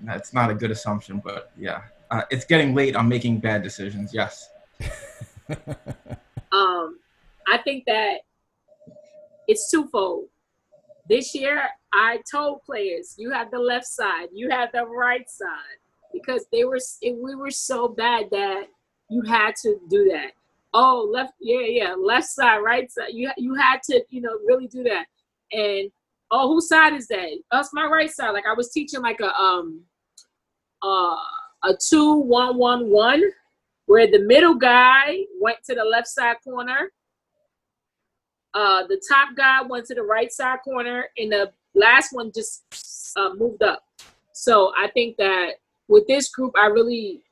That's not a good assumption, but yeah, uh, it's getting late. I'm making bad decisions. Yes. um, I think that it's twofold. This year, I told players, you have the left side, you have the right side, because they were we were so bad that you had to do that. Oh, left, yeah, yeah, left side, right side. You you had to, you know, really do that. And oh, whose side is that? That's my right side. Like I was teaching like a um uh a two one one one where the middle guy went to the left side corner. Uh, the top guy went to the right side corner, and the last one just uh, moved up. So I think that with this group, I really,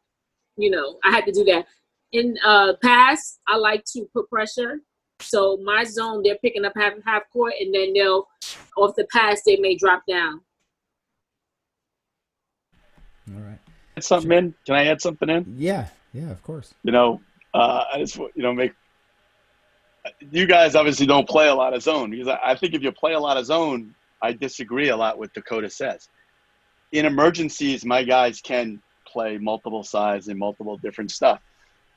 you know, I had to do that. In uh, pass, I like to put pressure. So my zone, they're picking up half half court, and then they'll off the pass, they may drop down. All right. Add something in? Can I add something in? Yeah, yeah, of course. You know, uh, I just you know make. You guys obviously don't play a lot of zone because I, I think if you play a lot of zone, I disagree a lot with Dakota says. In emergencies, my guys can play multiple sides and multiple different stuff,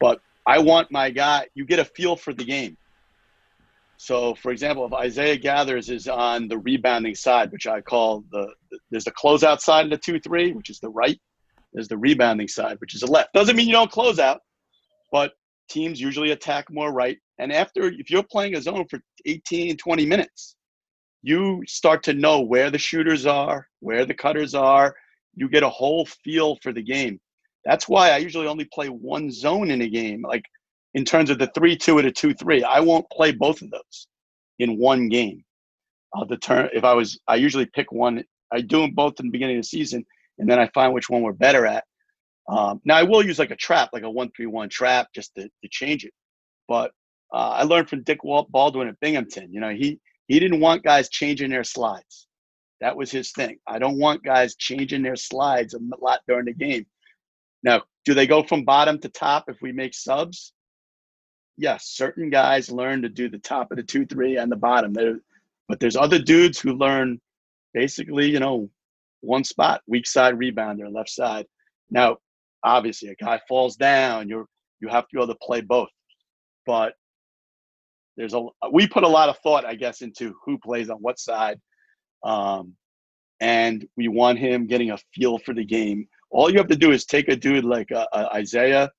but I want my guy. You get a feel for the game. So, for example, if Isaiah Gathers is on the rebounding side, which I call the, there's the closeout side of the two three, which is the right. There's the rebounding side, which is the left. Doesn't mean you don't close out, but teams usually attack more right. And after, if you're playing a zone for 18, 20 minutes, you start to know where the shooters are, where the cutters are. You get a whole feel for the game. That's why I usually only play one zone in a game. Like in terms of the three two or the two three. I won't play both of those in one game. I'll determine if I was. I usually pick one. I do them both in the beginning of the season, and then I find which one we're better at. Um, now I will use like a trap, like a one three one trap, just to, to change it. But uh, I learned from Dick Baldwin at Binghamton. You know, he he didn't want guys changing their slides. That was his thing. I don't want guys changing their slides a lot during the game. Now, do they go from bottom to top if we make subs? yes, certain guys learn to do the top of the two three and the bottom. But there's other dudes who learn basically, you know, one spot, weak side rebounder, left side. Now, obviously, a guy falls down, you're you have to be able to play both. But there's a we put a lot of thought, I guess, into who plays on what side, um, and we want him getting a feel for the game. All you have to do is take a dude like uh, uh, Isaiah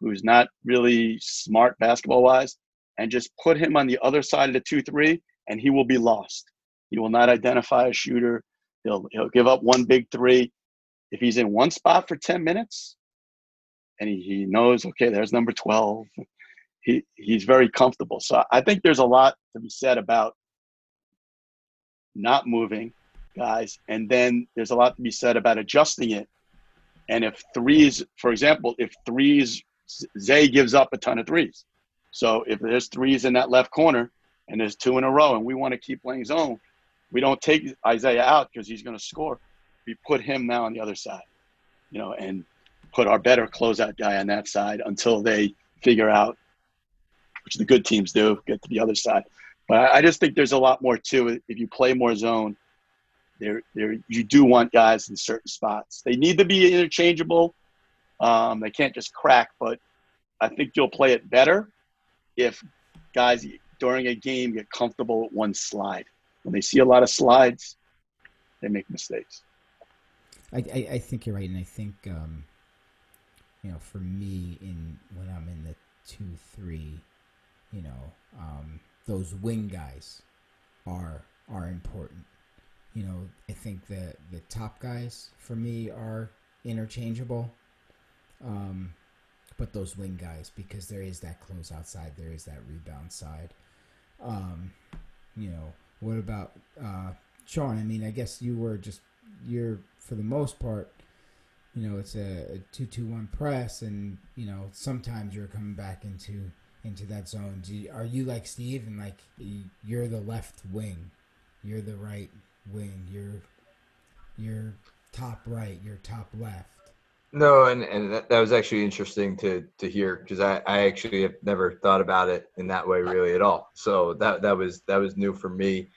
who's not really smart basketball wise, and just put him on the other side of the two three, and he will be lost. He will not identify a shooter. He'll he'll give up one big three. If he's in one spot for ten minutes, and he, he knows, okay, there's number twelve. He he's very comfortable. So I think there's a lot to be said about not moving guys, and then there's a lot to be said about adjusting it. And if threes, for example, if threes Zay gives up a ton of threes. So if there's threes in that left corner and there's two in a row and we want to keep playing zone, we don't take Isaiah out because he's going to score. We put him now on the other side, you know, and put our better closeout guy on that side until they figure out, which the good teams do, get to the other side. But I just think there's a lot more to it. If you play more zone, there, there, you do want guys in certain spots. They need to be interchangeable um, they can't just crack, but I think you'll play it better if guys during a game get comfortable with one slide. When they see a lot of slides, they make mistakes. I, I, I think you're right, and I think um, you know, for me, in when I'm in the two three, you know, um, those wing guys are are important. You know, I think the the top guys for me are interchangeable. Um, but those wing guys, because there is that closeout side, there is that rebound side. Um, you know, what about uh, Sean? I mean, I guess you were just you're for the most part you know it's a, a two two one press, and you know sometimes you're coming back into into that zone. You, are you like Steve and like you're the left wing, you're the right wing, you're you're top right, you're top left. No, and and that, that was actually interesting to to hear because I I actually have never thought about it in that way really at all. So that that was that was new for me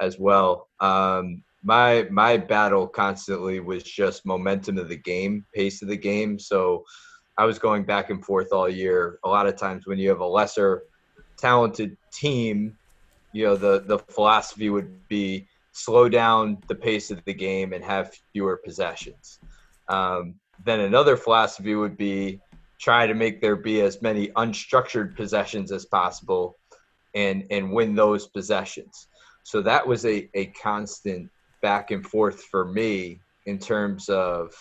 as well. Um, my my battle constantly was just momentum of the game, pace of the game. So I was going back and forth all year. A lot of times when you have a lesser talented team, you know, the the philosophy would be slow down the pace of the game and have fewer possessions. Um, then another philosophy would be try to make there be as many unstructured possessions as possible and and win those possessions. So that was a, a constant back and forth for me in terms of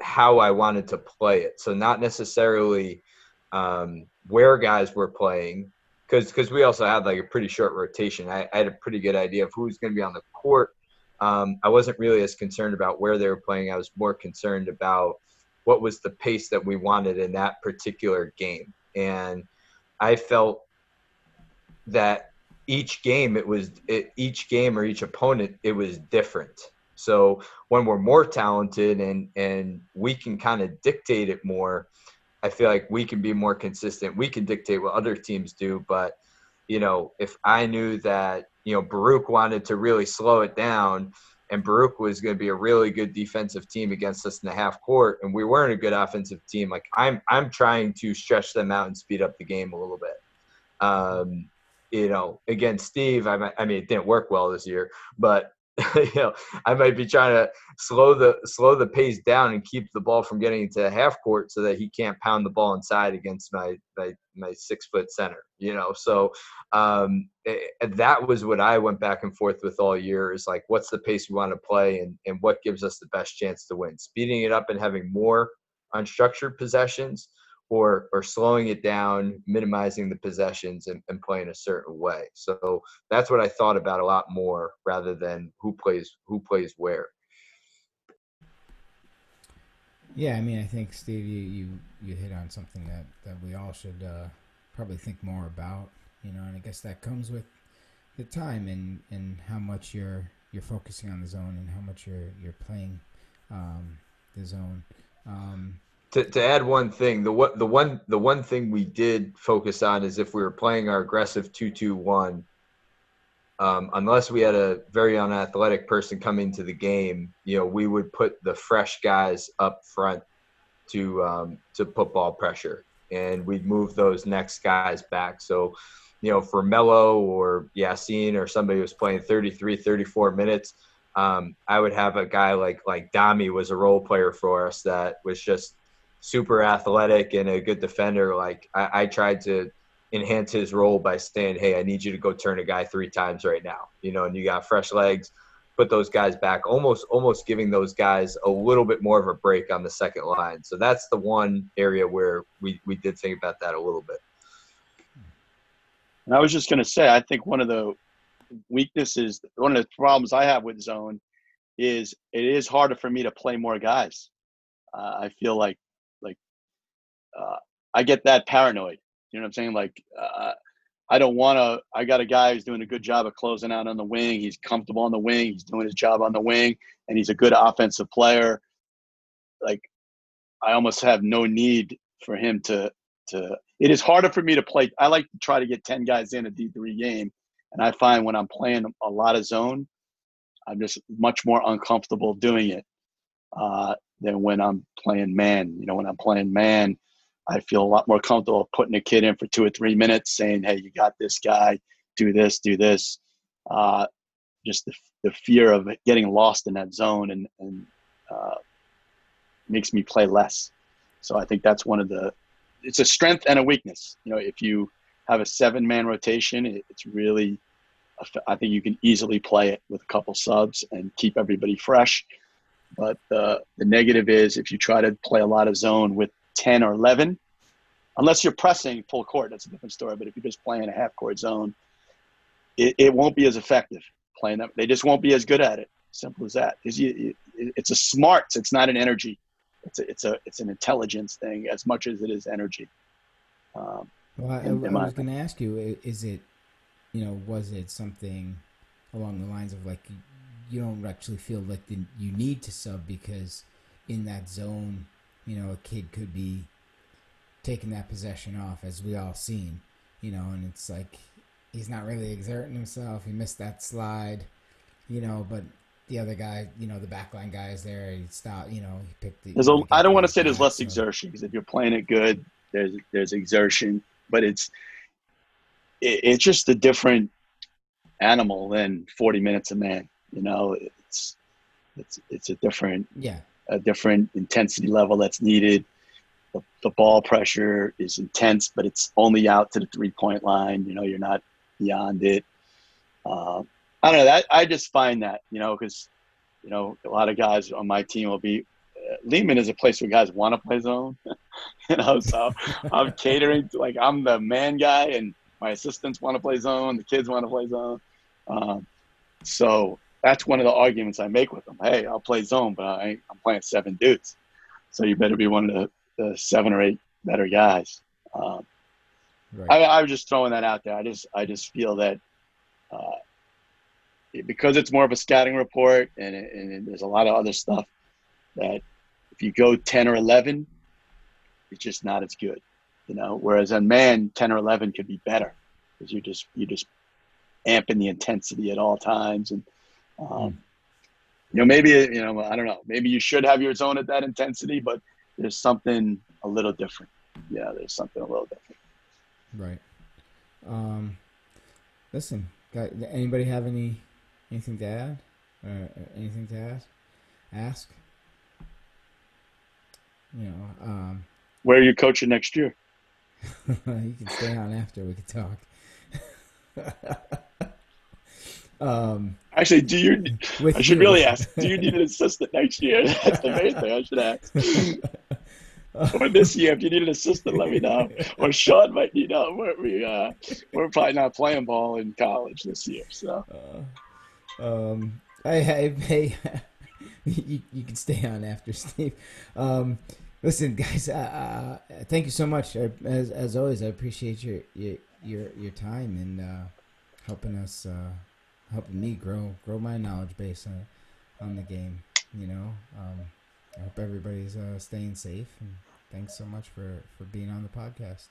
how I wanted to play it. So not necessarily um, where guys were playing, because because we also had like a pretty short rotation. I, I had a pretty good idea of who's going to be on the court. Um, I wasn't really as concerned about where they were playing. I was more concerned about what was the pace that we wanted in that particular game. And I felt that each game it was it, each game or each opponent it was different so when we're more talented and and we can kind of dictate it more i feel like we can be more consistent. We can dictate what other teams do but you know if i knew that you know baruch wanted to really slow it down and baruch was going to be a really good defensive team against us in the half court and we weren't a good offensive team like i'm i'm trying to stretch them out and speed up the game a little bit. Um, you know, against Steve, I, I mean, it didn't work well this year, but you know, I might be trying to slow the slow the pace down and keep the ball from getting into half court so that he can't pound the ball inside against my my, my six foot center. You know, so um, it, eh, that was what I went back and forth with all year. Is like, what's the pace we want to play, and and what gives us the best chance to win? Speeding it up and having more unstructured possessions or or slowing it down, minimizing the possessions, and, and playing a certain way. So that's what I thought about a lot more rather than who plays who plays where. Yeah, I mean, I think Steve, you you, you hit on something that that we all should uh, probably think more about. You know, and I guess that comes with the time and and how much you're you're focusing on the zone and how much you're you're playing um, the zone. Um, to, to add one thing, the what the one the one thing we did focus on is if we were playing our aggressive two two one, um, unless we had a very unathletic person come into the game, you know, we would put the fresh guys up front to um, to put ball pressure, and we'd move those next guys back. So, you know, for Mello or Yassine or somebody who was playing 33, 34 minutes, um, I would have a guy like like Dami was a role player for us that was just super athletic and a good defender, like I, I tried to enhance his role by saying, "Hey, I need you to go turn a guy three times right now." You know, and you got fresh legs. Put those guys back, almost almost giving those guys a little bit more of a break on the second line. So that's the one area where we we did think about that a little bit. And I was just going to say, I think one of the weaknesses, one of the problems I have with zone, is it is harder for me to play more guys. Uh, I feel like uh, I get that paranoid. You know what I'm saying? Like, uh, I don't want to. I got a guy who's doing a good job of closing out on the wing. He's comfortable on the wing. He's doing his job on the wing, and he's a good offensive player. Like, I almost have no need for him to to. It is harder for me to play. I like to try to get ten guys in a D three game, and I find when I'm playing a lot of zone, I'm just much more uncomfortable doing it uh, than when I'm playing man. You know, when I'm playing man, I feel a lot more comfortable putting a kid in for two or three minutes, saying, "Hey, you got this guy. Do this, do this." Uh, just the, the fear of getting lost in that zone and, and uh, makes me play less. So I think that's one of the. It's a strength and a weakness. You know, if you have a seven-man rotation, it, it's really. I think you can easily play it with a couple subs and keep everybody fresh. But uh, the negative is if you try to play a lot of zone with 10 or 11. Unless you're pressing full court, that's a different story. But if you're just playing a half court zone, it, it won't be as effective playing them. They just won't be as good at it. Simple as that. Because it's a smarts. It's not an energy. it's a, it's a it's an intelligence thing as much as it is energy. Um, Well, I, in- I in my was going to ask you: Is it, you know, was it something along the lines of like you- you don't actually feel like the, you need to sub because in that zone, you know, a kid could be taking that possession off, as we all seen, you know, and it's like he's not really exerting himself. He missed that slide, you know, but the other guy, you know, the backline guy is there. He stopped, you know, he picked the. there's a, I don't want to say there's less so- exertion because if you're playing it good, there's there's exertion, but it's it, it's just a different animal than 40 minutes a man. You know, it's it's it's a different Yeah, a different intensity level that's needed. The, the ball pressure is intense, but it's only out to the three point line. You know, you're not beyond it. Uh, I don't know. That I just find that you know because you know a lot of guys on my team will be. Uh, Lehman is a place where guys want to play zone. you know, so I'm catering to like I'm the man guy, and my assistants want to play zone. The kids want to play zone. Um, so that's one of the arguments I make with them. Hey, I'll play zone, but I, I'm playing seven dudes. So you better be one of the, the seven or eight better guys. Um, right. I, I was just throwing that out there. I just I just feel that uh, because it's more of a scouting report and, and there's a lot of other stuff that if you go 10 or 11, it's just not as good, you know. Whereas on man, 10 or 11 could be better because you just you just amping the intensity at all times and um, you know maybe you know I don't know maybe you should have your zone at that intensity, but there's something a little different. Yeah, there's something a little different. Right. Um, listen, got, anybody have any anything to add? Uh, anything to ask? Ask. You know, um, Where are you coaching next year? you can stay on after we can talk. um, Actually, do you? I should you. really ask. Do you need an assistant next year? That's the main thing I should ask. Or this year, if you need an assistant, let me know. Or Sean might need help. We're, we, uh, we're probably not playing ball in college this year, so Uh, um, I, I, hey, you, you can stay on after Steve. Um, listen, guys, uh, uh, thank you so much. I, as as always, I appreciate your your your, your time and uh, helping us, uh, helping me grow grow my knowledge base on on the game. You know, um, I hope everybody's uh, staying safe and thanks so much for for being on the podcast.